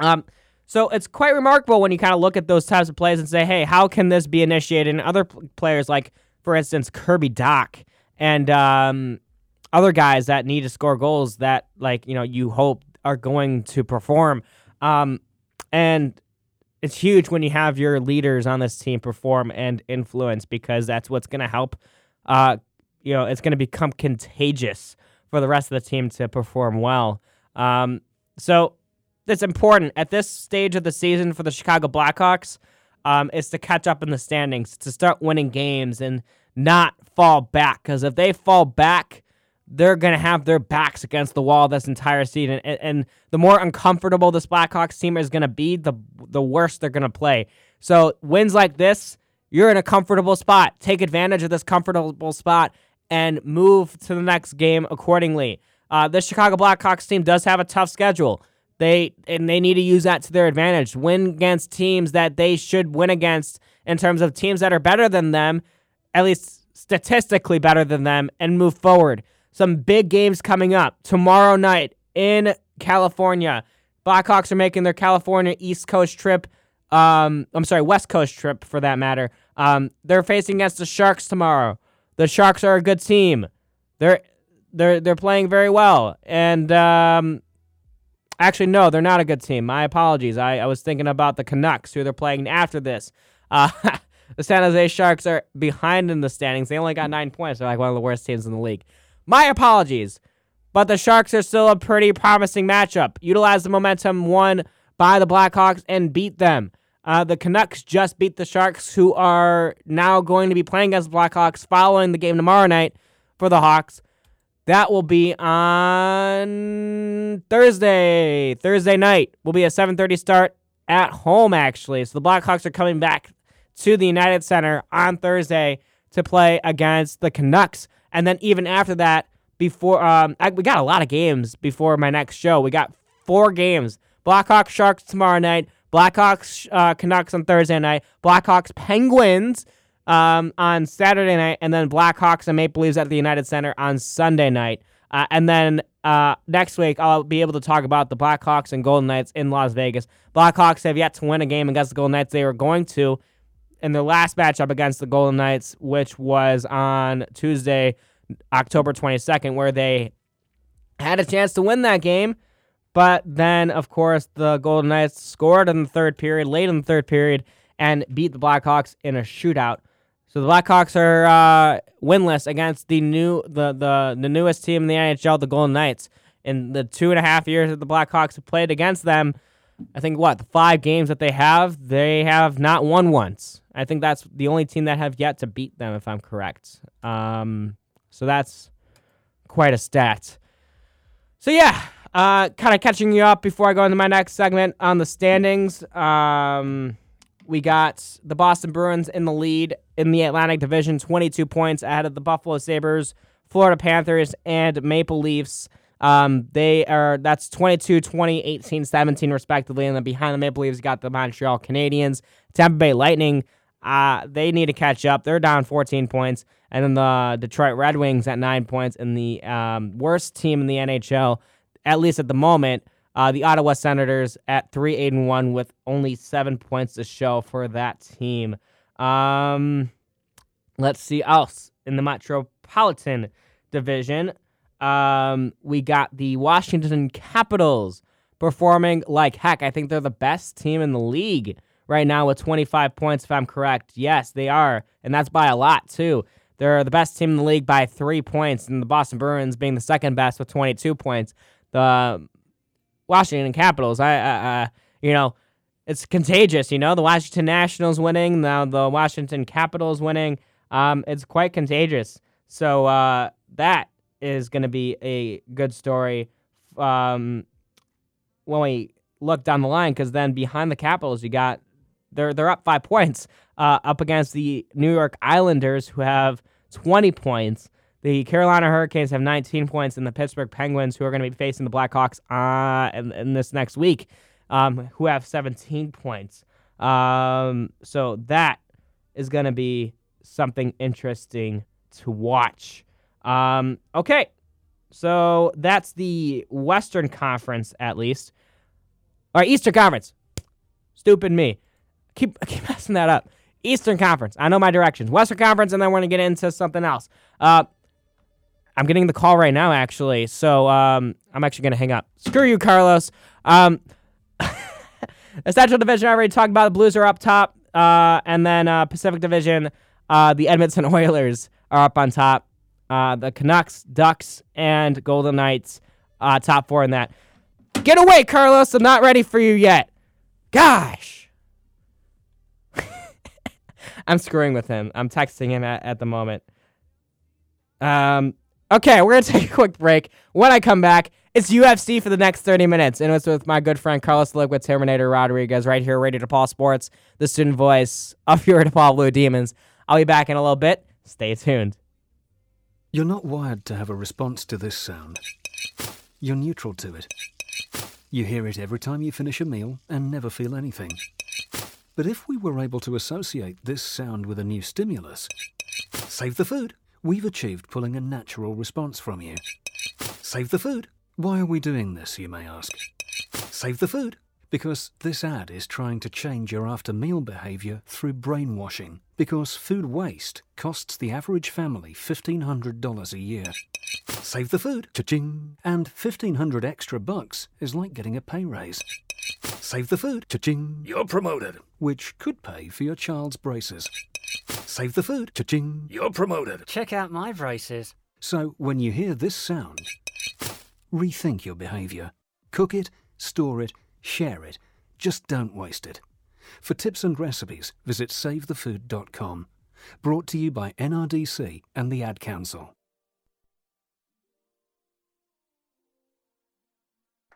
Um, so it's quite remarkable when you kind of look at those types of plays and say, hey, how can this be initiated? And other players, like, for instance, Kirby Dach and um, other guys that need to score goals that, like, you know, you hope are going to perform. Um, and it's huge when you have your leaders on this team perform and influence because that's what's going to help. Uh, you know, it's going to become contagious for the rest of the team to perform well. Um, so it's important at this stage of the season for the Chicago Blackhawks. Um, is to catch up in the standings, to start winning games, and not fall back. Because if they fall back, they're going to have their backs against the wall this entire season. And, and the more uncomfortable this Blackhawks team is going to be, the the worse they're going to play. So wins like this, you're in a comfortable spot. Take advantage of this comfortable spot and move to the next game accordingly. Uh, the Chicago Blackhawks team does have a tough schedule. They and they need to use that to their advantage. Win against teams that they should win against in terms of teams that are better than them, at least statistically better than them, and move forward. Some big games coming up tomorrow night in California. Blackhawks are making their California East Coast trip. Um, I'm sorry, West Coast trip for that matter. Um, they're facing against the Sharks tomorrow. The Sharks are a good team. They're they're they're playing very well, and um, Actually, no, they're not a good team. My apologies. I, I was thinking about the Canucks, who they're playing after this. Uh, <laughs> the San Jose Sharks are behind in the standings. They only got nine points. They're like one of the worst teams in the league. My apologies. But the Sharks are still a pretty promising matchup. Utilize the momentum won by the Blackhawks and beat them. Uh, the Canucks just beat the Sharks, who are now going to be playing against the Blackhawks following the game tomorrow night for the Hawks. That will be on Thursday. Thursday night will be a 7:30 start at home actually. So the Blackhawks are coming back to the United Center on Thursday to play against the Canucks. And then even after that, before um, I, we got a lot of games before my next show. We got four games: Blackhawks Sharks tomorrow night, Blackhawks uh, Canucks on Thursday night, Blackhawks Penguins um, on Saturday night, and then Blackhawks and Maple Leafs at the United Center on Sunday night. Uh, and then uh, next week, I'll be able to talk about the Blackhawks and Golden Knights in Las Vegas. Blackhawks have yet to win a game against the Golden Knights. They were going to in their last matchup against the Golden Knights, which was on Tuesday, October 22nd, where they had a chance to win that game. But then, of course, the Golden Knights scored in the third period, late in the third period, and beat the Blackhawks in a shootout. So the Blackhawks are uh, winless against the new the, the the newest team in the NHL, the Golden Knights. In the two and a half years that the Blackhawks have played against them, I think what the five games that they have, they have not won once. I think that's the only team that have yet to beat them, if I'm correct. Um, so that's quite a stat. So yeah, uh, kind of catching you up before I go into my next segment on the standings. Um, we got the Boston Bruins in the lead in the Atlantic Division, 22 points ahead of the Buffalo Sabres, Florida Panthers, and Maple Leafs. Um, they are that's 22, 20, 18, 17 respectively, and then behind the Maple Leafs, got the Montreal Canadiens, Tampa Bay Lightning. Uh, they need to catch up. They're down 14 points, and then the Detroit Red Wings at nine points, and the um, worst team in the NHL, at least at the moment, uh, the Ottawa Senators at three eight and one with only seven points to show for that team. Um, let's see else in the Metropolitan Division. Um, we got the Washington Capitals performing like heck. I think they're the best team in the league right now with 25 points, if I'm correct. Yes, they are, and that's by a lot too. They're the best team in the league by three points, and the Boston Bruins being the second best with 22 points. The Washington Capitals. I, I, you know, it's contagious. You know, the Washington Nationals winning, now the Washington Capitals winning. Um, it's quite contagious. So uh, that is going to be a good story um, when we look down the line. Because then behind the Capitals, you got they're they're up five <laughs> points uh, up against the New York Islanders, who have 20 points. The Carolina Hurricanes have 19 points, and the Pittsburgh Penguins, who are going to be facing the Blackhawks uh, in, in this next week, um, who have 17 points. Um, so that is going to be something interesting to watch. Um, okay, so that's the Western Conference, at least. All right, Eastern Conference. Stupid me. Keep <laughs> keep messing that up. Eastern Conference. I know my directions. Western Conference, and then we're gonna get into something else. Uh, I'm getting the call right now, actually. So um, I'm actually going to hang up. Screw you, Carlos. Um, <laughs> The Central Division, I already talked about. The Blues are up top. Uh, and then uh, Pacific Division, uh, the Edmonton <laughs> Oilers are up on top. Uh, the Canucks, Ducks, and Golden Knights, uh, top four in that. Get away, Carlos. I'm not ready for you yet. Gosh. <laughs> I'm screwing with him. I'm texting him at, at the moment. Um, okay, we're going <laughs> to take a quick break. When I come back, it's UFC for the next 30 minutes. And it's with my good friend Carlos Liquid Terminator Rodriguez right here, Radio DePaul Sports, the student voice of your <laughs> DePaul Blue Demons. I'll be back in a little bit. Stay tuned. You're not wired to have a response to this sound. You're neutral to it. You hear it every time you finish a meal and never feel anything. But if we were able to associate this sound with a new stimulus, save the food, we've achieved pulling a natural response from you. Save the food. Why are we doing this, you may ask? Save the food. Because this ad is trying to change your after meal behavior through brainwashing. Because food waste costs the average family $1,500 a year. Save the food, cha-ching! And 1500 extra bucks is like getting a pay raise. Save the food, cha-ching! You're promoted. Which could pay for your child's braces. Save the food, cha-ching! You're promoted. Check out my braces. So when you hear this sound, rethink your behavior. Cook it, store it, share it. Just don't waste it. For tips and recipes, visit savethefood.com. Brought to you by NRDC and the Ad Council.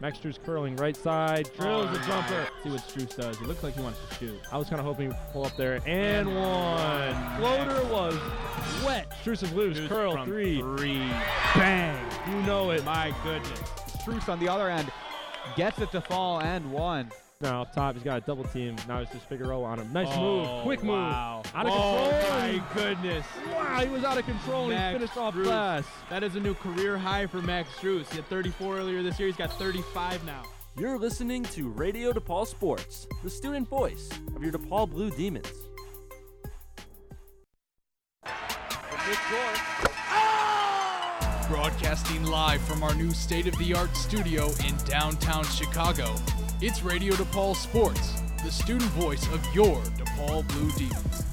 Max Strus curling right side, drills a jumper. See what Strus does. He looks like he wants to shoot. I was kind of hoping he'd pull up there and one. Floater was wet. Strus is loose. Curl from three. three. Bang. You know it. My goodness. Strus on the other end gets it to fall and one. Now up top, he's got a double team. Now it's just Figueroa on him. Nice Oh, move. Quick move. wow. Out of control. Oh, control. my goodness. Wow, he was out of control and he finished off Strus. glass. That is a new career high for Max Strus. He had 34 earlier this year. He's got 35 now. You're listening to Radio DePaul Sports, the student voice of your DePaul Blue Demons. Broadcasting live from our new state of the art studio in downtown Chicago, it's Radio DePaul Sports, the student voice of your DePaul Blue Demons.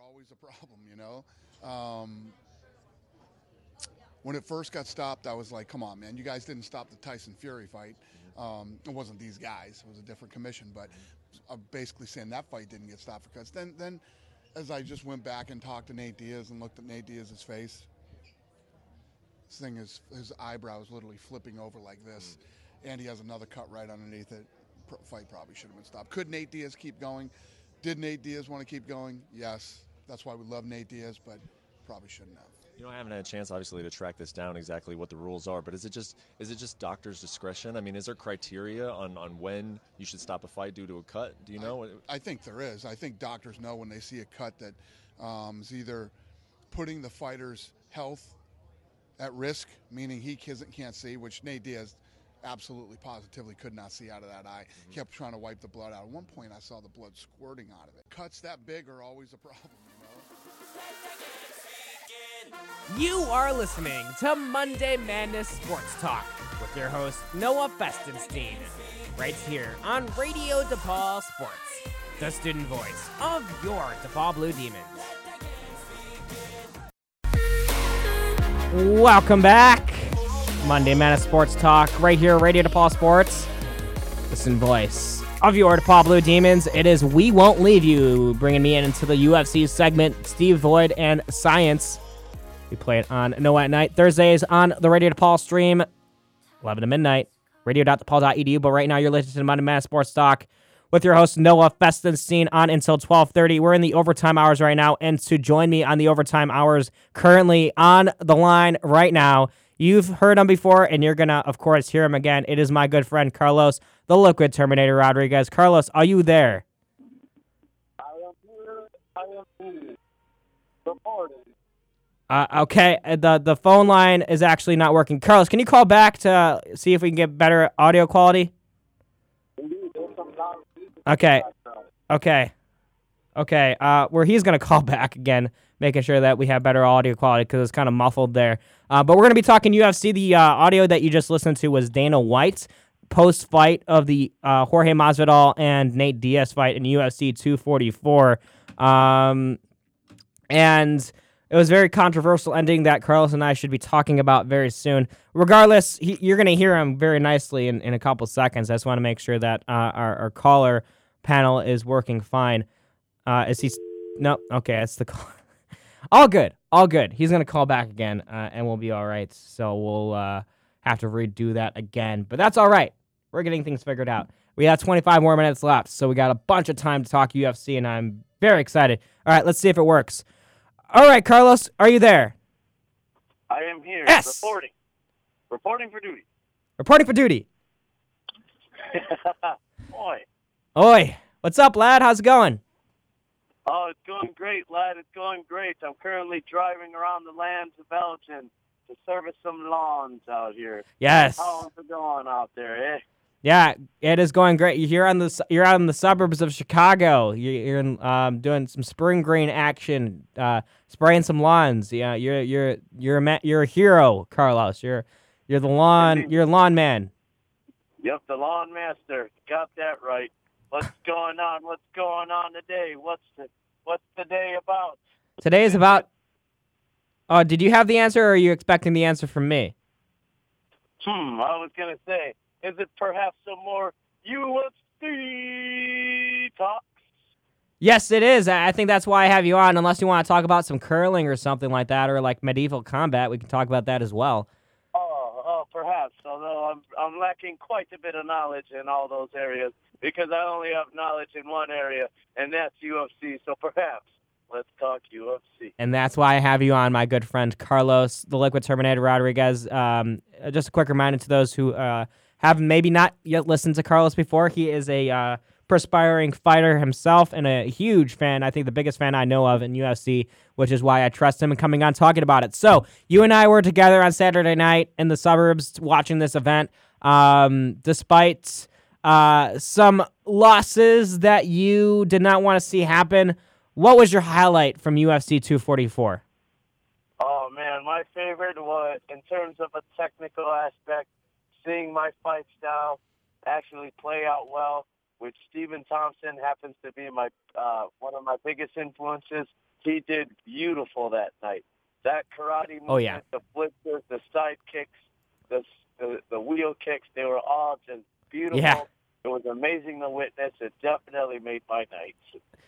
always a problem, you know. Um, when it first got stopped, I was like, "Come on, man! You guys didn't stop the Tyson Fury fight. Um, it wasn't these guys; it was a different commission." But I'm basically saying that fight didn't get stopped because then, then, as I just went back and talked to Nate Diaz and looked at Nate Diaz's face, this thing is his eyebrow is literally flipping over like this, and he has another cut right underneath it. Pro- fight probably should have been stopped. Could Nate Diaz keep going? Did Nate Diaz want to keep going? Yes. That's why we love Nate Diaz, but probably shouldn't have. You know, I haven't had a chance, obviously, to track this down exactly what the rules are. But is it just is it just doctor's discretion? I mean, is there criteria on, on when you should stop a fight due to a cut? Do you know? I think there is. I think doctors know when they see a cut that um, is either putting the fighter's health at risk, meaning he can't can't see, which Nate Diaz absolutely positively could not see out of that eye. Mm-hmm. Kept trying to wipe the blood out. At one point, I saw the blood squirting out of it. Cuts that big are always a problem, you know. You are listening to Monday Madness Sports Talk with your host, Noah Festenstein, right here on Radio DePaul Sports, the student voice of your DePaul Blue Demons. Welcome back. Monday Madness Sports Talk right here, Radio DePaul Sports, Listen, voice of your DePaul Blue Demons. It is We Won't Leave You, bringing me in into the UFC segment, Steve Void and Science. We play it on No at Night Thursdays on the Radio DePaul stream, 11 to midnight, radio.depaul.edu. But right now, you're listening to Monday Madness Sports Talk with your host Noah Festenstein on until 12:30. We're in the overtime hours right now, and to join me on the overtime hours, currently on the line right now, You've heard him before, and you're gonna, of course, hear him again. It is my good friend Carlos, the Liquid Terminator Rodriguez. Carlos, are you there? I am here. I am here. Good morning. Uh, okay, the the phone line is actually not working. Carlos, can you call back to see if we can get better audio quality? Okay, okay, okay. Uh, where he's gonna <laughs> call back again, making sure that we have better audio quality because it's kind of muffled there. Uh, but we're gonna be talking UFC. The uh, audio that you just listened to was Dana White's post fight of the uh, Jorge Masvidal and Nate Diaz fight in UFC 244. Um, and it was very controversial ending that Carlos and I should be talking about very soon. Regardless, he, you're going to hear him very nicely in, in a couple seconds. I just want to make sure that uh, our, our caller panel is working fine. Uh, is he? No. Okay, that's the <laughs> call. all good. All good. He's going to call back again, uh, and we'll be all right. So we'll uh, have to redo that again, but that's all right. We're getting things figured out. We have 25 more minutes left, so we got a bunch of time to talk UFC, and I'm very excited. All right, let's see if it works. All right, Carlos, are you there? I am here Yes. reporting. Reporting for duty. Reporting for duty. <laughs> Oi. Oi, what's up, lad? How's it going? Oh, it's going great, lad. It's going great. I'm currently driving around the lands of Belgium to service some lawns out here. Yes. How's it going out there, eh? Yeah, it is going great. You're here on the you're out in the suburbs of Chicago. You're, you're in, um, doing some spring green action, uh, spraying some lawns. Yeah, you're you're you're a ma- you're a hero, Carlos. You're you're the lawn you're lawn man. Yep, the lawn master. Got that right. What's going on? What's going on today? What's the What's the day about? Today is about. Oh, did you have the answer, or are you expecting the answer from me? Hmm, I was gonna say, is it perhaps some more UFC talks? Yes, it is. I think that's why I have you on. Unless you want to talk about some curling or something like that, or like medieval combat, we can talk about that as well. Oh, oh, perhaps. Although I'm I'm lacking quite a bit of knowledge in all those areas because I only have knowledge in one area, and that's UFC. So perhaps let's talk UFC. And that's why I have you on, my good friend Carlos, the Liquid Terminator Rodriguez. Um, just a quick reminder to those who uh, have maybe not yet listened to Carlos before. He is a uh, perspiring fighter himself and a huge fan. I think the biggest fan I know of in UFC, which is why I trust him in coming on talking about it. So you and I were together on Saturday night in the suburbs watching this event. Um, despite uh, some losses that you did not want to see happen, what was your highlight from UFC 244? Oh man, my favorite was in terms of a technical aspect, seeing my fight style actually play out well. Which Stephen Thompson happens to be my uh, one of my biggest influences. He did beautiful that night. That karate movement, Oh, yeah. the flippers, the side kicks, the, the the wheel kicks, they were all just beautiful. Yeah. It was amazing to witness. It definitely made my night.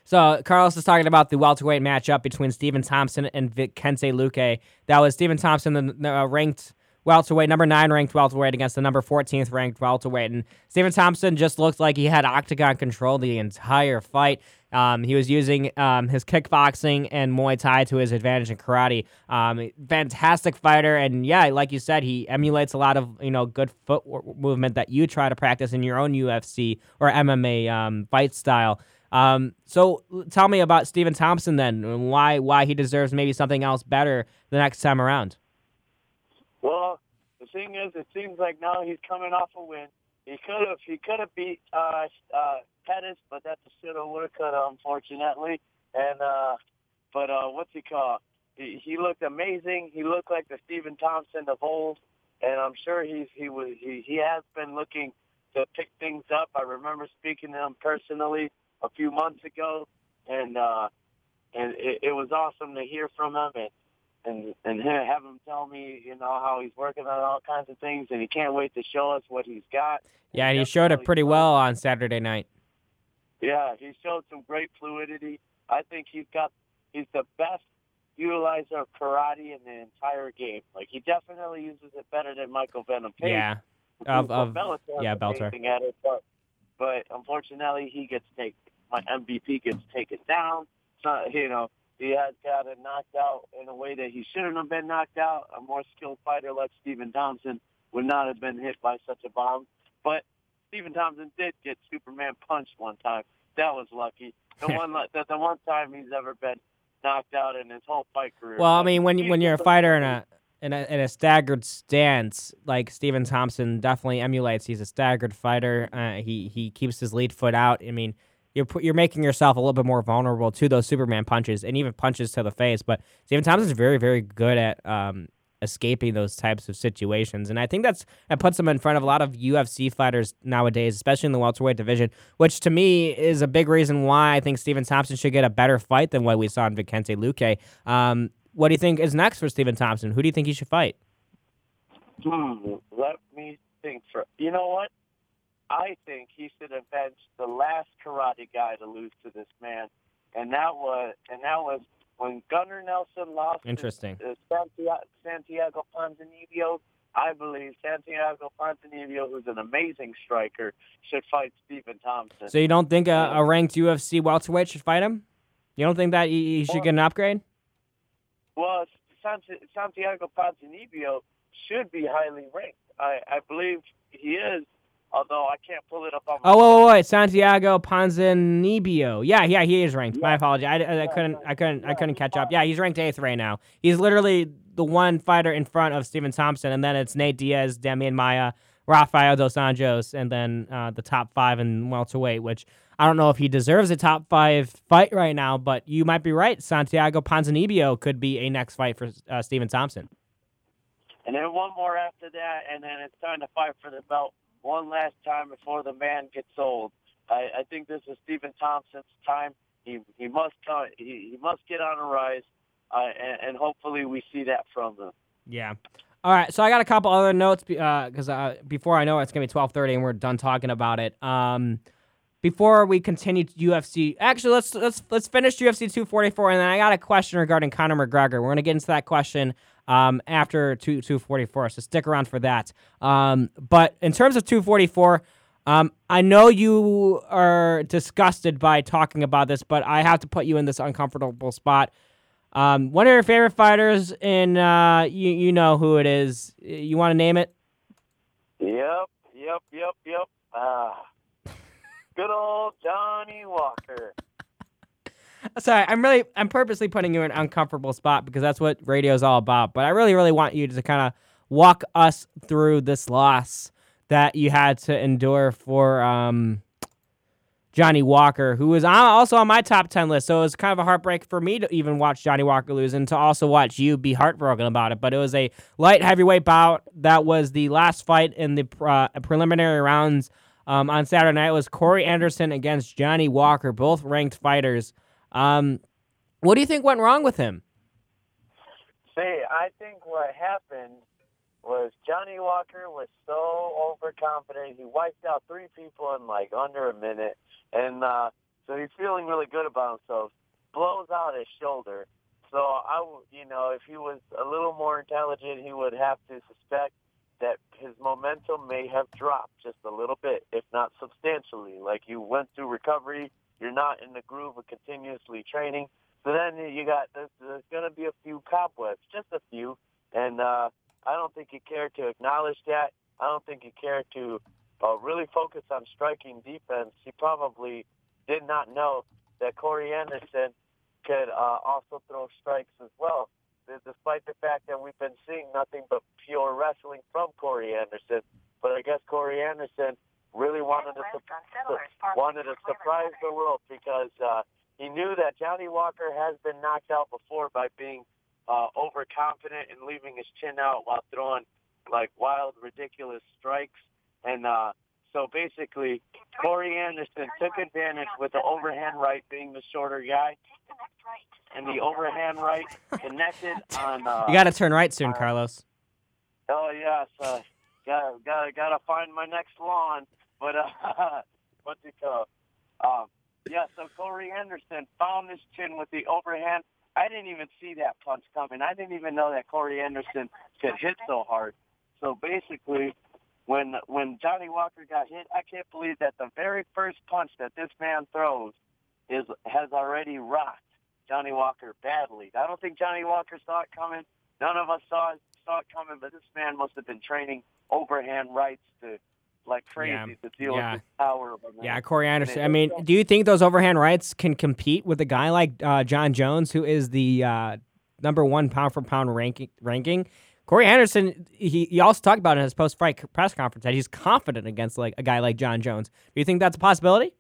So Carlos is talking about the welterweight matchup between Stephen Thompson and Vicente Luque. That was Stephen Thompson, the uh, ranked welterweight, number nine ranked welterweight against the number 14th ranked welterweight. And Stephen Thompson just looked like he had octagon control the entire fight. Um, he was using um, his kickboxing and Muay Thai to his advantage in karate. Um, fantastic fighter, and yeah, like you said, he emulates a lot of you know good foot movement that you try to practice in your own UFC or MMA um, fight style. Um, so tell me about Stephen Thompson then, and why why he deserves maybe something else better the next time around. Well, the thing is, it seems like now he's coming off a win. He could have he could have beat uh, uh, Pettis, but that's a shoulda woulda unfortunately. And uh, but uh, what's he called? He, he looked amazing. He looked like the Stephen Thompson of old, and I'm sure he's he was he, he has been looking to pick things up. I remember speaking to him personally a few months ago, and uh, and it, it was awesome to hear from him and and and <laughs> have him tell me, you know, how he's working on all kinds of things, and he can't wait to show us what he's got. Yeah, and he showed it pretty well on Saturday night. Yeah, he showed some great fluidity. I think he's got he's the best utilizer of karate in the entire game. Like he definitely uses it better than Michael Venom Page. Yeah, of of Bellator, yeah Belter. At it, but, but unfortunately, he gets taken. My MVP gets taken down. So, you know, he has gotten knocked out in a way that he shouldn't have been knocked out. A more skilled fighter like Stephen Thompson would not have been hit by such a bomb. But Stephen Thompson did get Superman punched one time. That was lucky. The <laughs> one the, the one time he's ever been knocked out in his whole fight career. Well, I mean, when you- when you're a fighter in a in a, in a staggered stance, like Stephen Thompson definitely emulates. He's a staggered fighter. Uh, he he keeps his lead foot out. I mean, you're you're making yourself a little bit more vulnerable to those Superman punches and even punches to the face. But Stephen Thompson's very very good at um, escaping those types of situations, and I think that's that puts him in front of a lot of UFC fighters nowadays, especially in the welterweight division. Which to me is a big reason why I think Stephen Thompson should get a better fight than what we saw in Vicente Luque. Um, what do you think is next for Stephen Thompson? Who do you think he should fight? Hmm, let me think for you know what? I think he should have benched the last karate guy to lose to this man, and that was and that was when Gunnar Nelson lost. to, Interesting. uh, Santiago, Santiago Ponzinibbio. I believe Santiago Ponzinibbio, who's an amazing striker, should fight Stephen Thompson. So you don't think a, a ranked UFC welterweight should fight him? You don't think that he, he should get an upgrade? Well, Santiago Ponzinibbio should be highly ranked. I, I believe he is, although I can't pull it up on my Oh, wait, wait, wait. Santiago Ponzinibbio. Yeah, yeah, he is ranked. My apology. I, I, I couldn't, I couldn't, I couldn't catch up. Yeah, he's ranked eighth right now. He's literally the one fighter in front of Stephen Thompson, and then it's Nate Diaz, Demian Maia, Rafael dos Anjos, and then uh, the top five in welterweight. Which I don't know if he deserves a top five fight right now, but you might be right. Santiago Ponzinibbio could be a next fight for uh, Stephen Thompson. And then one more after that, and then it's time to fight for the belt one last time before the man gets old. I, I think this is Stephen Thompson's time. He he must come, he, he must get on a rise, uh, and, and hopefully we see that from him. Yeah. All right, so I got a couple other notes because uh, before I know it, it's gonna be twelve thirty and we're done talking about it. Um, before we continue to UFC, actually let's let's let's finish UFC two forty four, and then I got a question regarding Conor McGregor. We're gonna get into that question um, after two two forty four, so stick around for that. Um, but in terms of two forty four. Um, I know you are disgusted by talking about this, but I have to put you in this uncomfortable spot. Um, one of your favorite fighters, in uh, you you know who it is. You want to name it? Yep, yep, yep, yep. Ah, <laughs> good old Johnny Walker. Sorry, I'm really I'm purposely putting you in an uncomfortable spot because that's what radio is all about. But I really really want you to kind of walk us through this loss that you had to endure for um, Johnny Walker, who was on, also on my top 10 list. So it was kind of a heartbreak for me to even watch Johnny Walker lose and to also watch you be heartbroken about it. But it was a light heavyweight bout. That was the last fight in the uh, preliminary rounds um, on Saturday night. It was Corey Anderson against Johnny Walker, both ranked fighters. Um, what do you think went wrong with him? See, I think what happened was Johnny Walker was so overconfident. He wiped out three people in like under a minute, and uh, so he's feeling really good about himself. Blows out his shoulder. So I, you know, if he was a little more intelligent, he would have to suspect that his momentum may have dropped just a little bit, if not substantially. Like you went through recovery, you're not in the groove of continuously training. So then you got there's, there's going to be a few cobwebs, just a few, and uh, I don't think he cared to acknowledge that. I don't think he cared to uh, really focus on striking defense. He probably did not know that Corey Anderson could uh, also throw strikes as well. Despite the fact that we've been seeing nothing but pure wrestling from Corey Anderson, but I guess Corey Anderson really wanted to su- wanted to surprise the world because uh, he knew that Johnny Walker has been knocked out before by being uh, overconfident and leaving his chin out while throwing like wild, ridiculous strikes. And uh, so basically, Corey Anderson took advantage with the overhand right being the shorter guy. And the overhand right connected on. Uh, You got to turn right soon, Carlos. Oh yes, uh, gotta gotta gotta find my next lawn. But uh, <laughs> what's it called? Um, yeah, so Corey Anderson found his chin with the overhand. I didn't even see that punch coming. I didn't even know that Corey Anderson could hit so hard. So basically, when when Johnny Walker got hit, I can't believe that the very first punch that this man throws is has already rocked Johnny Walker badly. I don't think Johnny Walker saw it coming. None of us saw it, saw it coming, but this man must have been training overhand rights to like crazy Yeah. to deal Yeah. with the power of a man. Yeah, Corey Anderson. I mean, do you think those overhand rights can compete with a guy like uh, Jon Jones, who is the uh, number one pound for pound ranking? Ranking. Corey Anderson. He, he also talked about in his post fight press conference that he's confident against like a guy like Jon Jones. Do you think that's a possibility?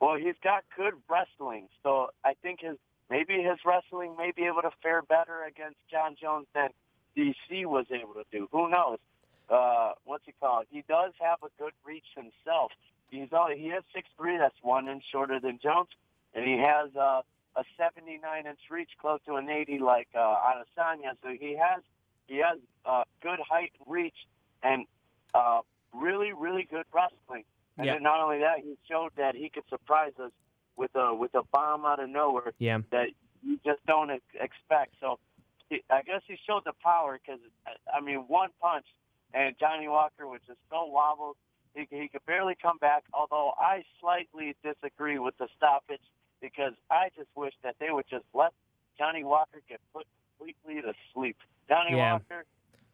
Well, he's got good wrestling, so I think his maybe his wrestling may be able to fare better against Jon Jones than DC was able to do. Who knows? Uh, what's he called? He does have a good reach himself. He's only he has six three. That's one inch shorter than Jones, and he has uh, a 79 inch reach, close to an 80 like uh, Adesanya. So he has he has uh, good height, reach, and uh, really really good wrestling. And Yeah. then not only that, he showed that he could surprise us with a with a bomb out of nowhere Yeah. that you just don't expect. So he, I guess he showed the power because I mean one punch and Johnny Walker was just so wobbled he he could barely come back. Although I slightly disagree with the stoppage because I just wish that they would just let Johnny Walker get put completely to sleep. Johnny Yeah. Walker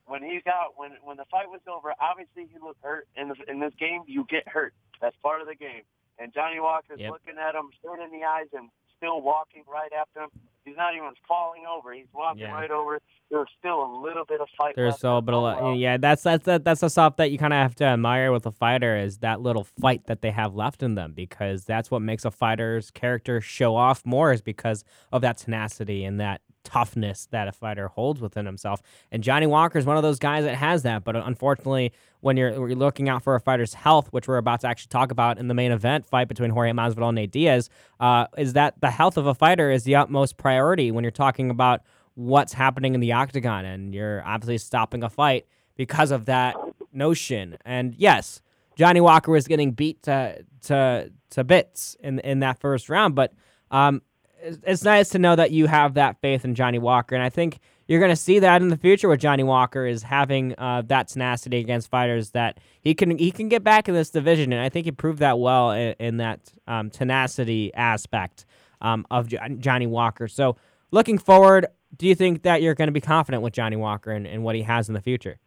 when he got when when the fight was over, obviously he looked hurt. In the, in this game, you get hurt. That's part of the game. And Johnny Walker's Yep. looking at him straight in the eyes and still walking right after him. He's not even falling over. He's walking Yeah. right over. There's still a little bit of fight There's but a lot, yeah, that's that's that, that's the stuff that you kind of have to admire with a fighter is that little fight that they have left in them because that's what makes a fighter's character show off more is because of that tenacity and that toughness that a fighter holds within himself. And Johnny Walker is one of those guys that has that, but unfortunately, when you're, when you're looking out for a fighter's health, which we're about to actually talk about in the main event fight between Jorge Masvidal and Nate Diaz, uh, is that the health of a fighter is the utmost priority when you're talking about what's happening in the octagon, and you're obviously stopping a fight because of that notion. And yes, Johnny Walker was getting beat to to to bits in in that first round, but um, it's, nice to know that you have that faith in Johnny Walker, and I think you're going to see that in the future with Johnny Walker is having uh, that tenacity against fighters that he can he can get back in this division, and I think he proved that well in, in that um, tenacity aspect um, of Jo- Johnny Walker. So looking forward, do you think that you're going to be confident with Johnny Walker and, and what he has in the future?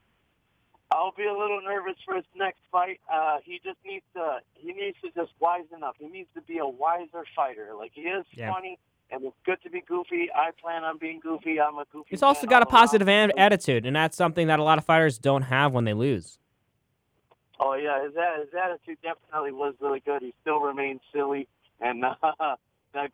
I'll be a little nervous for his next fight. Uh, he just needs to he needs to just wisen up. He needs to be a wiser fighter. Like he is Yeah. funny and it's good to be goofy. I plan on being goofy. I'm a goofy. He's also got a around. positive an- attitude, and that's something that a lot of fighters don't have when they lose. Oh yeah, his his attitude definitely was really good. He still remains silly, and <laughs> uh, uh,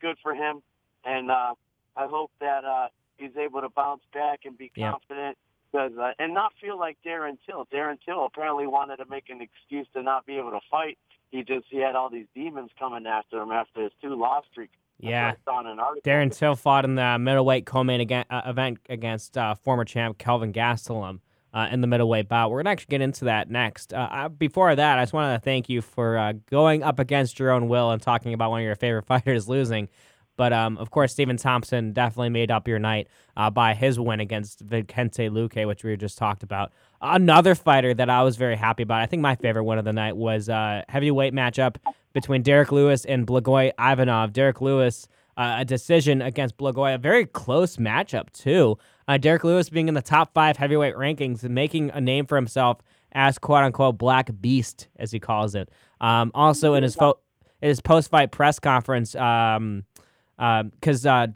good for him. And uh, I hope that uh, he's able to bounce back and be Yeah. confident, uh, and not feel like Darren Till. Darren Till apparently wanted to make an excuse to not be able to fight. He just he had all these demons coming after him after his two loss streak. Yeah. what I saw in an. Darren Till fought in the middleweight co-main again, uh, event against uh, former champ Kelvin Gastelum uh, in the middleweight bout. We're gonna actually get into that next. Uh, uh, before that, I just wanted to thank you for uh, going up against your own will and talking about one of your favorite <laughs> fighters losing. But um, of course, Stephen Thompson definitely made up your night uh, by his win against Vicente Luque, which we just talked about. Another fighter that I was very happy about. I think my favorite win of the night was uh, heavyweight matchup between Derrick Lewis and Blagoy Ivanov. Derrick Lewis, uh, a decision against Blagoy, a very close matchup too. Uh, Derrick Lewis being in the top five heavyweight rankings and making a name for himself as "quote unquote" Black Beast, as he calls it. Um, also in his fo- his post fight press conference, um, because uh,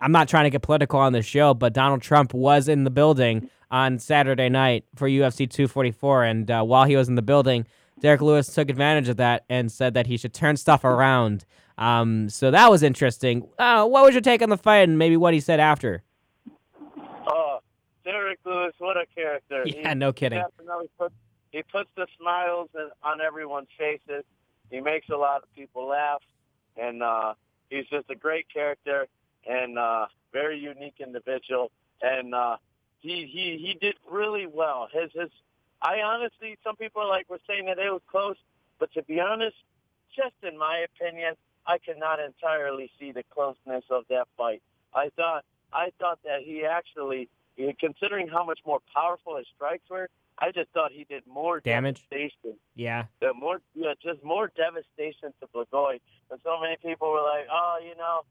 I'm not trying to get political on this show, but Donald Trump was in the building on Saturday night for UFC 244, and uh, while he was in the building, Derrick Lewis took advantage of that and said that he should turn stuff around. Um, so that was interesting. Uh, what was your take on the fight and maybe what he said after? Oh, Derrick Lewis, what a character! <laughs> Yeah, He no kidding. Definitely put, he puts the smiles in, on everyone's faces. He makes a lot of people laugh, and uh, he's just a great character and uh, very unique individual. And uh, he he he did really well. His his I honestly, some people are like were saying that it was close, but to be honest, just in my opinion, I cannot entirely see the closeness of that fight. I thought I thought that he actually, considering how much more powerful his strikes were, I just thought he did more Damage? devastation. Yeah. The more, yeah, just more devastation to Blagoy. And so many people were like, oh, you know,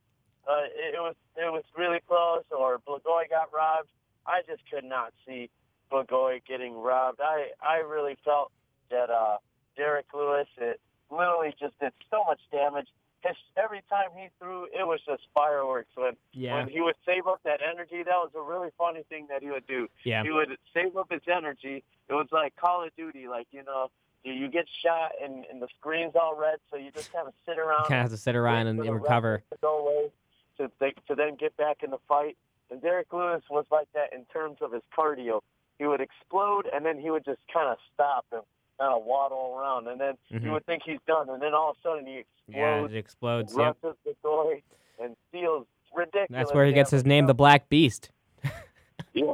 uh, it, it was it was really close, or Blagoy got robbed. I just could not see Blagoy getting robbed. I I really felt that uh, Derrick Lewis it literally just did so much damage. His, every time he threw, it was just fireworks. When Yeah. when he would save up that energy, that was a really funny thing that he would do. Yeah. He would save up his energy. It was like Call of Duty, like you know, you, you get shot and, and the screen's all red, so you just kind of sit around. Kind of have to sit around and, and recover. to go away to they, to then get back in the fight. And Derrick Lewis was like that in terms of his cardio. He would explode and then he would just kind of stop and kind of waddle around, and then you Mhm. would think he's done, and then all of a sudden he Yeah, explodes, it explodes. Yep. door, and steals ridiculous. That's where he gets his name, the Black Beast. <laughs> <laughs> Yeah,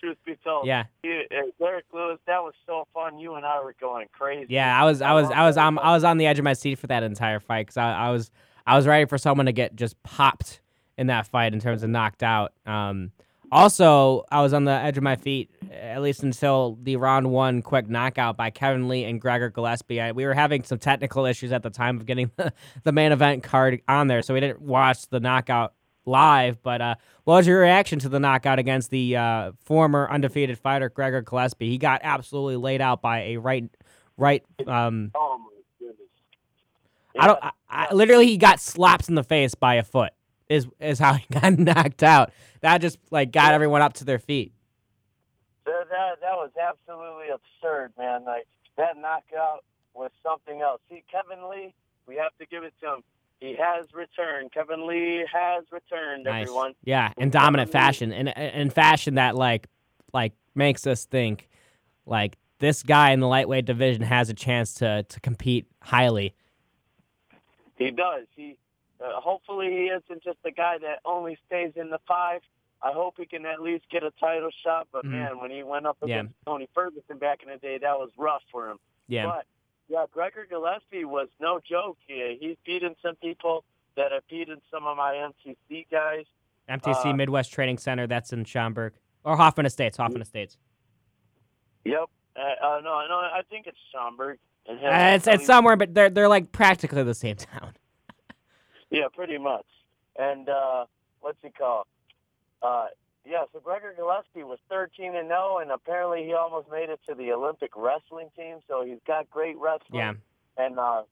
truth be told. Yeah. He, uh, Derrick Lewis, that was so fun. You and I were going crazy. Yeah, I was, I was, I was, on, I was on the edge of my seat for that entire fight because I, I was, I was ready for someone to get just popped in that fight in terms of knocked out. Um, also, I was on the edge of my feet at least until the round one quick knockout by Kevin Lee and Gregor Gillespie. I, we were having some technical issues at the time of getting <laughs> the, the main event card on there, so we didn't watch the knockout live. But uh, what was your reaction to the knockout against the uh, former undefeated fighter Gregor Gillespie? He got absolutely laid out by a right, right. Um, Oh my goodness. I don't. I, I, literally, he got slapped in the face by a foot. Is is how <laughs> he got knocked out. That just like got everyone up to their feet. That, that that was absolutely absurd, man. Like that knockout was something else. See, Kevin Lee, we have to give it to him. He has returned. Kevin Lee has returned. Nice. Everyone. Yeah, in dominant fashion, and in fashion that like like makes us think like this guy in the lightweight division has a chance to to compete highly. He does. He uh, hopefully he isn't just a guy that only stays in the five. I hope he can at least get a title shot. But Mhm. man, when he went up Yeah. against Tony Ferguson back in the day, that was rough for him. Yeah. But yeah, Gregor Gillespie was no joke. He, he's beaten some people that have beaten some of my MTC guys. MTC Uh, Midwest Training Center. That's in Schaumburg or Hoffman Estates. Hoffman Estates. Yep. Uh, uh, no, no, I think it's Schaumburg. Him- Uh, it's it's somewhere, but they're they're like practically the same <laughs> town. Yeah, pretty much. And uh, what's he called? Uh, yeah, so Gregor Gillespie was 13 and 0, and apparently he almost made it to the Olympic wrestling team. So he's got great wrestling. Yeah. And uh,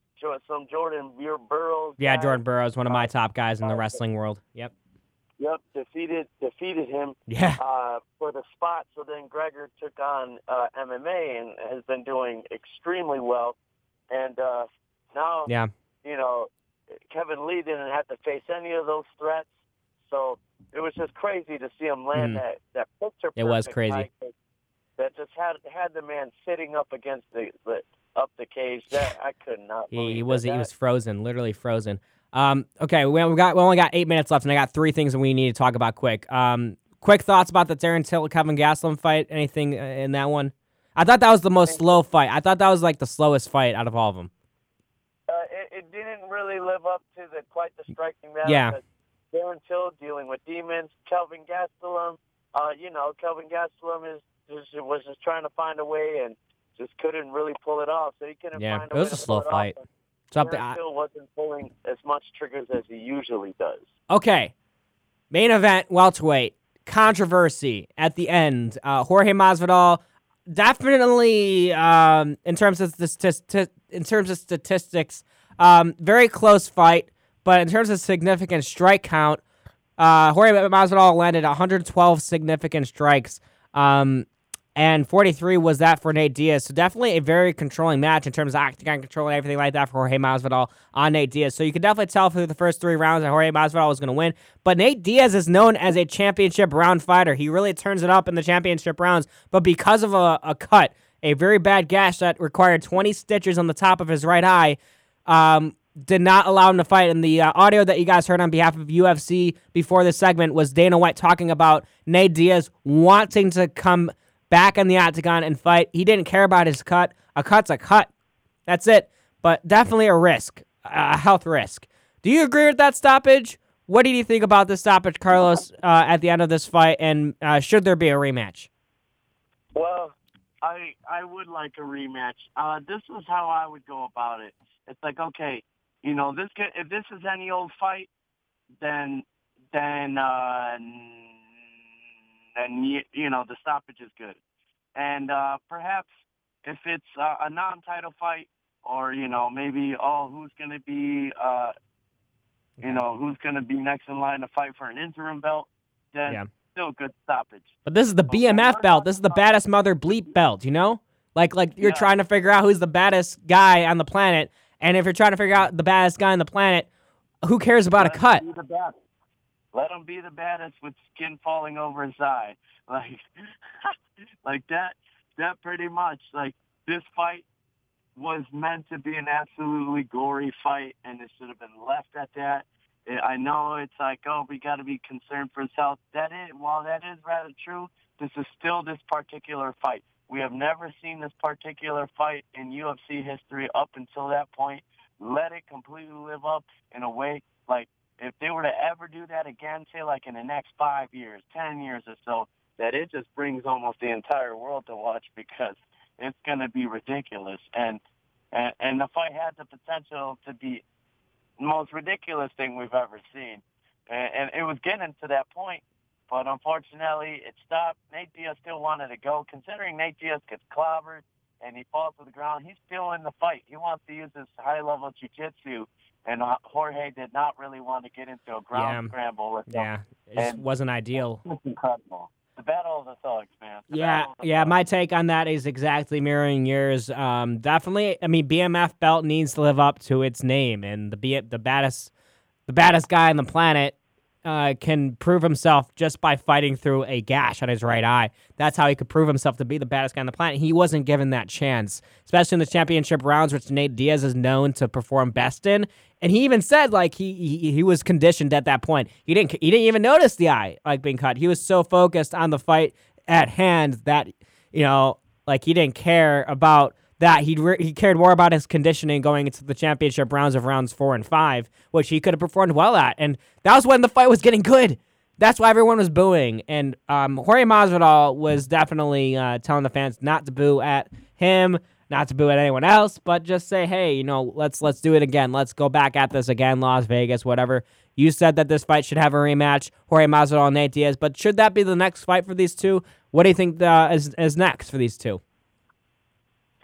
some Jordan Bur- Burroughs. Yeah, guy, Jordan Burroughs, one of my top guys in the wrestling world. Yep. Yep, defeated defeated him. Yeah. Uh, for the spot. So then Gregor took on uh, MMA and has been doing extremely well. And uh, now, Yeah. you know, Kevin Lee didn't have to face any of those threats. So it was just crazy to see him land Mhm. that that picture. It was crazy. That just had had the man sitting up against the, the up the cage. That I could not. He, believe he was that. he was frozen, literally frozen. Um, okay, we, we got we only got eight minutes left, and I got three things that we need to talk about quick. Um, quick thoughts about the Darren Till Kevin Gastelum fight. Anything uh, in that one? I thought that was the most slow fight. I thought that was like the slowest fight out of all of them. It, it didn't really live up to the quite the striking battle. Yeah. Darren Till dealing with demons. Kelvin Gastelum, uh, you know, Kelvin Gastelum is, was just trying to find a way and just couldn't really pull it off. So he couldn't Yeah, find it a was way a slow it fight. Something. Darren I, Till wasn't pulling as much triggers as he usually does. Okay. Main event, welterweight. Controversy at the end. Uh, Jorge Masvidal, definitely um, in terms of the in terms of statistics, um, very close fight. But in terms of significant strike count, uh, Jorge Masvidal landed 112 significant strikes. Um, and 43 was that for Nate Diaz. So definitely a very controlling match in terms of octagon control and everything like that for Jorge Masvidal on Nate Diaz. So you could definitely tell through the first three rounds that Jorge Masvidal was going to win. But Nate Diaz is known as a championship round fighter. He really turns it up in the championship rounds. But because of a, a cut, a very bad gash that required 20 stitches on the top of his right eye, um, did not allow him to fight. And the uh, audio that you guys heard on behalf of UFC before this segment was Dana White talking about Nate Diaz wanting to come back in the octagon and fight. He didn't care about his cut. A cut's a cut. That's it. But definitely a risk, a health risk. Do you agree with that stoppage? What did you think about this stoppage, Carlos, uh, at the end of this fight? And uh, should there be a rematch? Well, I I would like a rematch. Uh, this is how I would go about it. It's like, okay, you know, this could, if this is any old fight, then then uh, then you, you know the stoppage is good. And uh, perhaps if it's uh, a non-title fight, or you know maybe oh who's going to be uh, you know who's going to be next in line to fight for an interim belt, then Yeah. still good stoppage. But this is the BMF belt. This is the baddest mother bleep belt, you know? Like like you're Yeah. trying to figure out who's the baddest guy on the planet. And if you're trying to figure out the baddest guy on the planet, who cares about a cut? him be the baddest. Let him be the baddest with skin falling over his eye, <laughs> like like that. That pretty much like this fight was meant to be an absolutely gory fight, and it should have been left at that. I- I know it's like, oh, we got to be concerned for his health. That is, while that is rather true, this is still this particular fight. We have never seen this particular fight in UFC history up until that point. Let it completely live up in a way like if they were to ever do that again, say like in the next five years, ten years or so, that it just brings almost the entire world to watch because it's going to be ridiculous. And, and and the fight had the potential to be the most ridiculous thing we've ever seen. And, and it was getting to that point, but unfortunately it stopped. Nate Diaz still wanted to go. Considering Nate Diaz gets clobbered and he falls to the ground, he's still in the fight. He wants to use his high-level jiu-jitsu. And uh, Jorge did not really want to get into a ground Yeah. scramble with him. Yeah, it And- wasn't ideal. <laughs> Incredible. The battle of the thugs, man. The Yeah, yeah. My take on that is exactly mirroring yours. Um, definitely. I mean, BMF belt needs to live up to its name, and the B- the baddest, the baddest guy on the planet, uh, can prove himself just by fighting through a gash on his right eye. That's how he could prove himself to be the baddest guy on the planet. He wasn't given that chance, especially in the championship rounds, which Nate Diaz is known to perform best in. And he even said like he he, he was conditioned at that point. He didn't he didn't even notice the eye like being cut. He was so focused on the fight at hand that you know like he didn't care about that. He re- he cared more about his conditioning going into the championship rounds of rounds four and five, which he could have performed well at. And that was when the fight was getting good. That's why everyone was booing. And um, Jorge Masvidal was definitely uh, telling the fans not to boo at him, not to boo at anyone else, but just say, hey, you know, let's let's do it again. Let's go back at this again, Las Vegas, whatever. You said that this fight should have a rematch, Jorge Masvidal and Nate Diaz, but should that be the next fight for these two? What do you think uh, is is next for these two?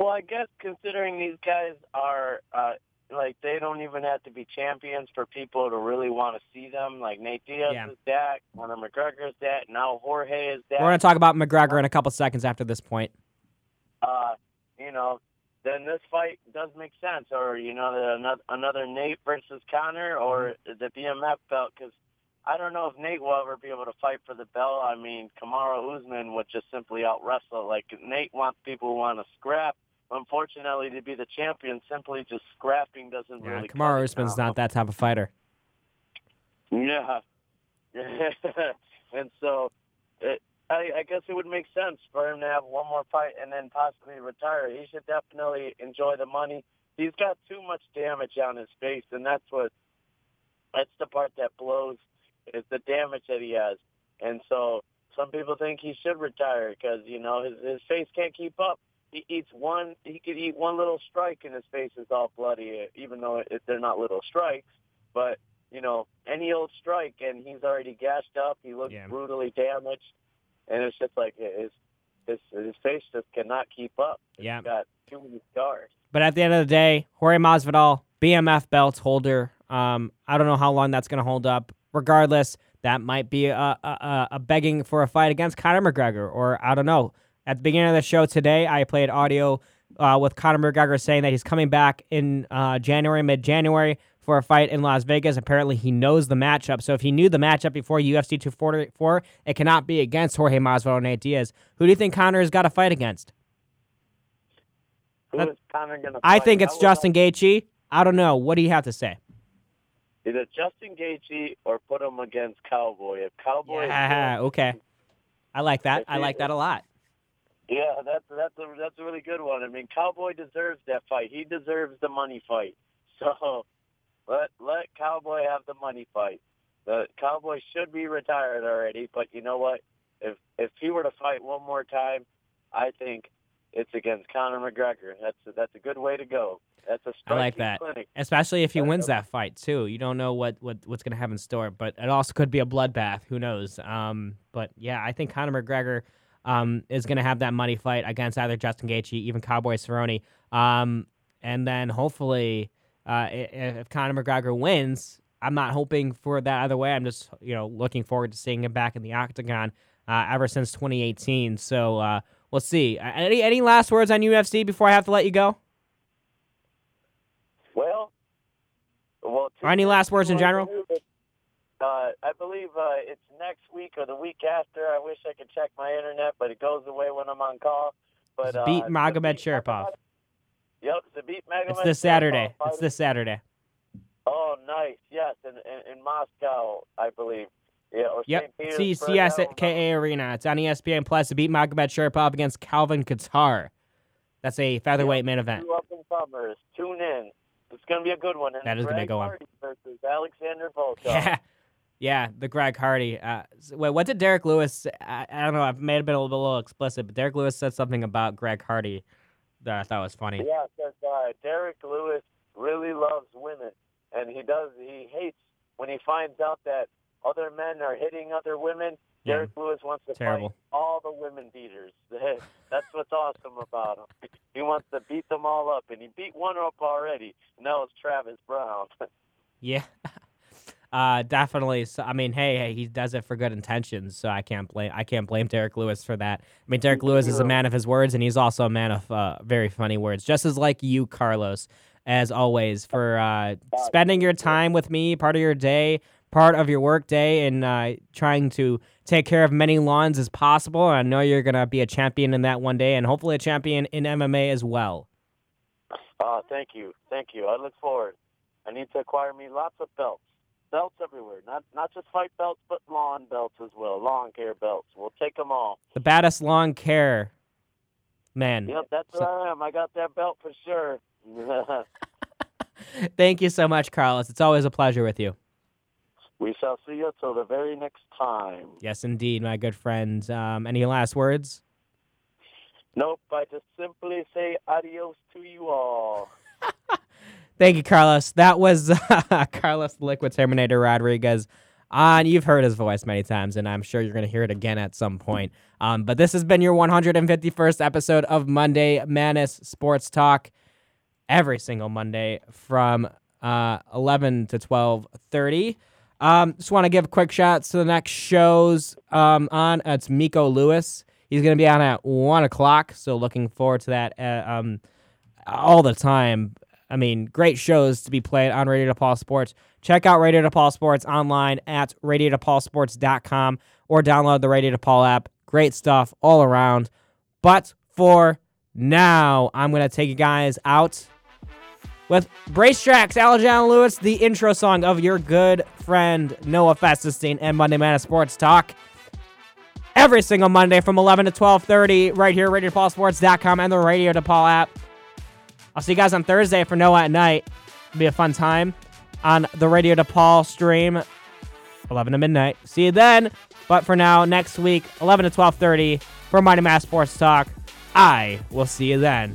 Well, I guess considering these guys are uh, like they don't even have to be champions for people to really want to see them. Like Nate Diaz Yeah. is that, Conor McGregor is that, now Jorge is that. We're gonna talk about McGregor in a couple seconds after this point. uh, you know, then this fight does make sense. Or you know, the, another, another Nate versus Conor, or the BMF belt. Because I don't know if Nate will ever be able to fight for the belt. I mean, Kamaru Usman would just simply out wrestle. Like Nate wants people who want to scrap. Unfortunately, to be the champion, simply just scrapping doesn't Yeah, really. cut Kamaru Usman's not that type of fighter. Yeah. <laughs> and so it, I, I guess it would make sense for him to have one more fight and then possibly retire. He should definitely enjoy the money. He's got too much damage on his face, and that's what that's the part that blows is the damage that he has. And so some people think he should retire because you know his his face can't keep up. He eats one. He could eat one little strike, and his face is all bloody. Even though it, they're not little strikes, but you know any old strike, and he's already gashed up. He looks brutally damaged, and it's just like his his his face just cannot keep up. He's Yeah. got too many scars. But at the end of the day, Jorge Masvidal, BMF belt holder. Um, I don't know how long that's going to hold up. Regardless, that might be a, a, a- a begging for a fight against Conor McGregor, or I don't know. At the beginning of the show today, I played audio uh, with Conor McGregor saying that he's coming back in uh, January, mid January, for a fight in Las Vegas. Apparently, he knows the matchup. So if he knew the matchup before UFC 244, it cannot be against Jorge Masvidal and Nate Diaz. Who do you think Conor has got to fight against? Who is Conor gonna? I think it's Justin Gaethje. I don't know. What do you have to say? Either Justin Gaethje or put him against Cowboy. If Cowboy, is Yeah, good, okay. I like that. If I he- like that a lot. Yeah, that's that's a that's a really good one. I mean, Cowboy deserves that fight. He deserves the money fight. <laughs> So let let Cowboy have the money fight. The Cowboy should be retired already, but you know what? If if he were to fight one more time, I think it's against Conor McGregor. That's a, that's a good way to go. That's a I like that, clinic. especially if he wins that fight too. You don't know what, what what's gonna have in store, but it also could be a bloodbath. Who knows? Um, but yeah, I think Conor McGregor um is gonna have that money fight against either Justin Gaethje, even Cowboy Cerrone. Um, and then hopefully, uh, if Conor McGregor wins, I'm not hoping for that either way. I'm just you know looking forward to seeing him back in the octagon. Uh, ever since 2018, so uh, we'll see. Any any last words on UFC before I have to let you go? Well, well. Or any last words in general? Uh, I believe uh, it's next week or the week after. I wish I could check my internet, but it goes away when I'm on call. But uh, Zabit Magomedsharipov. Yep, Zabit Magomed. It's this Saturday. It's this Saturday. Oh, nice. Yes, in, in, in Moscow, I believe. Yeah, or Yep. St. C- Petersburg. I don't know. CSKA Arena. It's on ESPN Plus to Zabit Magomedsharipov against Calvin Kattar. That's a featherweight main event. Two up and comers. Tune in. It's going to be a good one. And That is gonna Greg go on. Versus Alexander Volkov. <laughs> Yeah. Yeah, the Greg Hardy. Uh, wait, what did Derrick Lewis? I, I don't know. I may have been a little, a little explicit, but Derrick Lewis said something about Greg Hardy that I thought was funny. Yeah, because uh, Derrick Lewis really loves women, and he does. He hates when he finds out that other men are hitting other women. Yeah. Derrick Lewis wants to Terrible. fight all the women beaters. <laughs> That's what's awesome about him. He wants to beat them all up, and he beat one up already. And that was Travis Browne. <laughs> Yeah. <laughs> Uh, definitely. So, I mean, hey, hey, he does it for good intentions, so I can't blame I can't blame Derrick Lewis for that. I mean, Derrick Lewis is a man of his words, and he's also a man of uh, very funny words, just as like you, Carlos, as always, for uh, spending your time with me, part of your day, part of your work day, and uh, trying to take care of many lawns as possible. I know you're gonna be a champion in that one day, and hopefully a champion in MMA as well. Uh, thank you, thank you. I look forward. I need to acquire me lots of belts, belts everywhere. Not not just fight belts, but lawn belts as well, lawn care belts. We'll take them all. The baddest lawn care man. Yep, that's where I am. I got that belt for sure. <laughs> Thank you so much, Carlos. It's always a pleasure with you. we shall see you till the very next time. Yes, indeed, my good friend. Um, any last words? Nope, I just simply say adios to you all. <laughs> Thank you, Carlos. That was uh, <laughs> Carlos Liquid Terminator Rodriguez. On you've heard his voice many times, and I'm sure you're going to hear it again at some point. Um, but this has been your 151st episode of Monday Madness Sports Talk. Every single Monday from uh, 11 to 12:30. Um, just want to give quick shots to the next shows um, on. It's Miko Lewis. He's going to be on at one o'clock, so looking forward to that. Uh, um, all the time. I mean, great shows to be played on Radio DePaul Sports. Check out Radio DePaul Sports online at radiodepaulsports.com or download the Radio DePaul app. Great stuff all around. But for now, I'm going to take you guys out with Brace Tracks, Alejandro Lewis, the intro song of your good friend Noah Festestein and Monday Madness Sports Talk. Every single Monday from 11 to 12:30 right here at RadioDePaulSports.com and the Radio DePaul app. I'll see you guys on Thursday for Noah at night. It'll be a fun time on the Radio DePaul stream, 11 to midnight. See you then. But for now, next week, 11 to 12:30 for Mighty Mass Sports Talk. I will see you then.